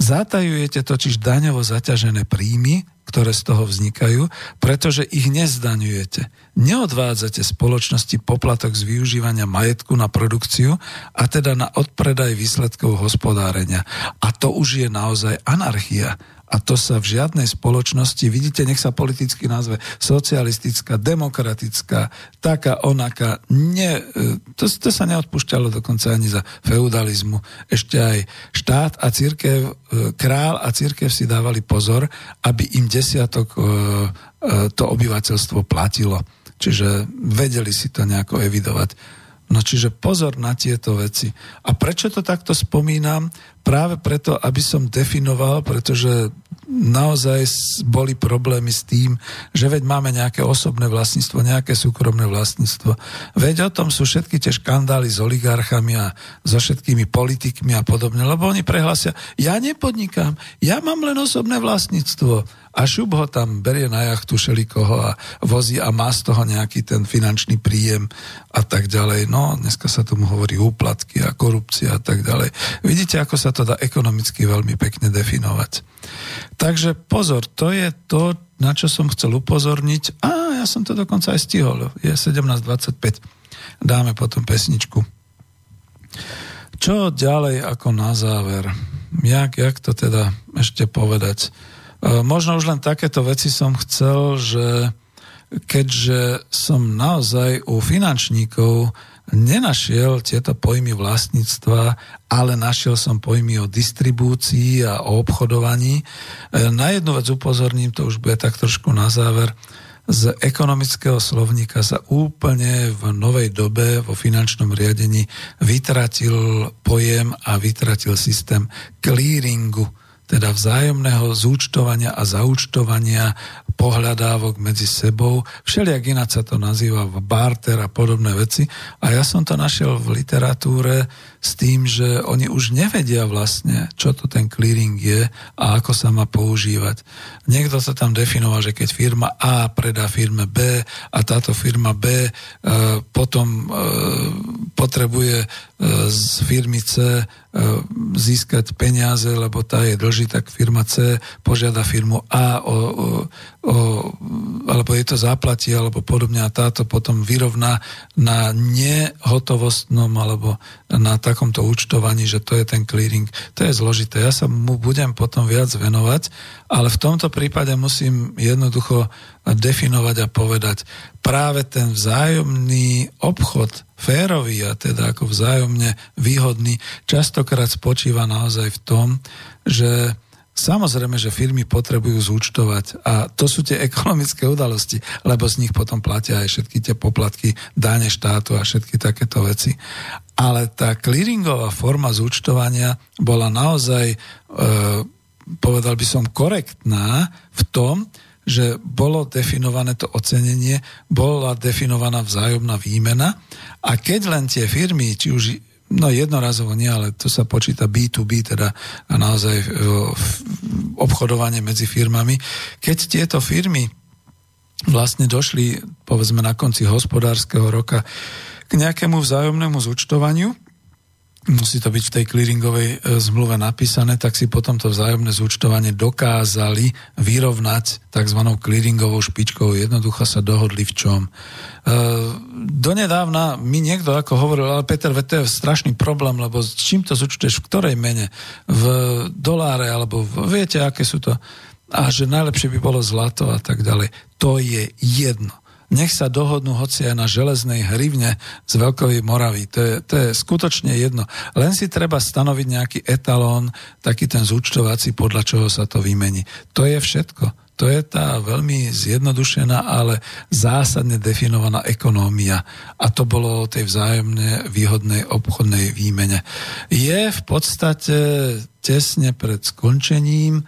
Zatajujete totiž daňovo zaťažené príjmy, ktoré z toho vznikajú, pretože ich nezdaňujete. Neodvádzate spoločnosti poplatok z využívania majetku na produkciu a teda na odpredaj výsledkov hospodárenia. A to už je naozaj anarchia a to sa v žiadnej spoločnosti, vidíte, nech sa politicky nazve socialistická, demokratická, taká, onaká, nie, e, to, to sa neodpúšťalo dokonca ani za feudalizmu. Ešte aj štát a církev, e, král a církev si dávali pozor, aby im desiatok e, to obyvateľstvo platilo. Čiže vedeli si to nejako evidovať. No čiže pozor na tieto veci. A prečo to takto spomínam? práve preto, aby som definoval, pretože naozaj boli problémy s tým, že veď máme nejaké osobné vlastníctvo, nejaké súkromné vlastníctvo. Veď o tom sú všetky tie škandály s oligarchami a so všetkými politikmi a podobne, lebo oni prehlasia, ja nepodnikám, ja mám len osobné vlastníctvo a šup ho tam berie na jachtu šelikoho a vozí a má z toho nejaký ten finančný príjem a tak ďalej. No, dneska sa tomu hovorí úplatky a korupcia a tak ďalej. Vidíte, ako sa to dá ekonomicky veľmi pekne definovať. Takže pozor, to je to, na čo som chcel upozorniť. A ja som to dokonca aj stihol. Je 17.25. Dáme potom pesničku. Čo ďalej ako na záver? Jak, jak to teda ešte povedať? E, možno už len takéto veci som chcel, že keďže som naozaj u finančníkov nenašiel tieto pojmy vlastníctva, ale našiel som pojmy o distribúcii a o obchodovaní. E, na jednu vec upozorním, to už bude tak trošku na záver, z ekonomického slovníka sa úplne v novej dobe vo finančnom riadení vytratil pojem a vytratil systém clearingu teda vzájomného zúčtovania a zaúčtovania pohľadávok medzi sebou. Všelijak ináč sa to nazýva barter a podobné veci. A ja som to našiel v literatúre s tým, že oni už nevedia vlastne, čo to ten clearing je a ako sa má používať. Niekto sa tam definoval, že keď firma A predá firme B a táto firma B e, potom e, potrebuje e, z firmy C e, získať peniaze, lebo tá je dlží, tak firma C požiada firmu A o, o, alebo je to zaplatí, alebo podobne a táto potom vyrovná na nehotovostnom alebo na takomto účtovaní, že to je ten clearing. To je zložité. Ja sa mu budem potom viac venovať, ale v tomto prípade musím jednoducho definovať a povedať práve ten vzájomný obchod férový a teda ako vzájomne výhodný častokrát spočíva naozaj v tom, že Samozrejme, že firmy potrebujú zúčtovať a to sú tie ekonomické udalosti, lebo z nich potom platia aj všetky tie poplatky, dáne štátu a všetky takéto veci. Ale tá clearingová forma zúčtovania bola naozaj, e, povedal by som, korektná v tom, že bolo definované to ocenenie, bola definovaná vzájomná výmena a keď len tie firmy, či už No jednorazovo nie, ale to sa počíta B2B, teda naozaj obchodovanie medzi firmami. Keď tieto firmy vlastne došli, povedzme na konci hospodárskeho roka, k nejakému vzájomnému zúčtovaniu, musí to byť v tej clearingovej e, zmluve napísané, tak si potom to vzájomné zúčtovanie dokázali vyrovnať tzv. clearingovou špičkou. Jednoducho sa dohodli v čom. E, donedávna mi niekto ako hovoril, ale Peter, to je strašný problém, lebo s čím to zúčtuješ, v ktorej mene? V doláre, alebo v, viete, aké sú to? A že najlepšie by bolo zlato a tak ďalej. To je jedno nech sa dohodnú hoci aj na železnej hrivne z Veľkovej Moravy. To je, to je skutočne jedno. Len si treba stanoviť nejaký etalón, taký ten zúčtovací, podľa čoho sa to vymení. To je všetko. To je tá veľmi zjednodušená, ale zásadne definovaná ekonómia. A to bolo o tej vzájomne výhodnej obchodnej výmene. Je v podstate tesne pred skončením, e,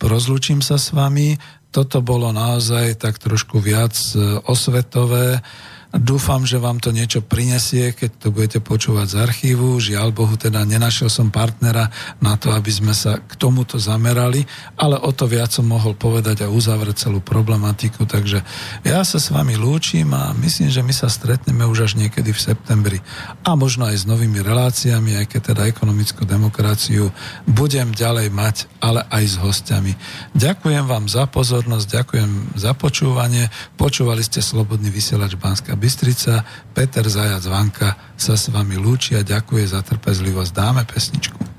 rozlúčim sa s vami, toto bolo naozaj tak trošku viac e, osvetové Dúfam, že vám to niečo prinesie, keď to budete počúvať z archívu. Žiaľ Bohu, teda nenašiel som partnera na to, aby sme sa k tomuto zamerali, ale o to viac som mohol povedať a uzavrieť celú problematiku. Takže ja sa s vami lúčim a myslím, že my sa stretneme už až niekedy v septembri. A možno aj s novými reláciami, aj keď teda ekonomickú demokraciu budem ďalej mať, ale aj s hostiami. Ďakujem vám za pozornosť, ďakujem za počúvanie. Počúvali ste Slobodný vysielač Banska Bystrica, Peter Zajac Vanka sa s vami lúči a ďakuje za trpezlivosť. Dáme pesničku.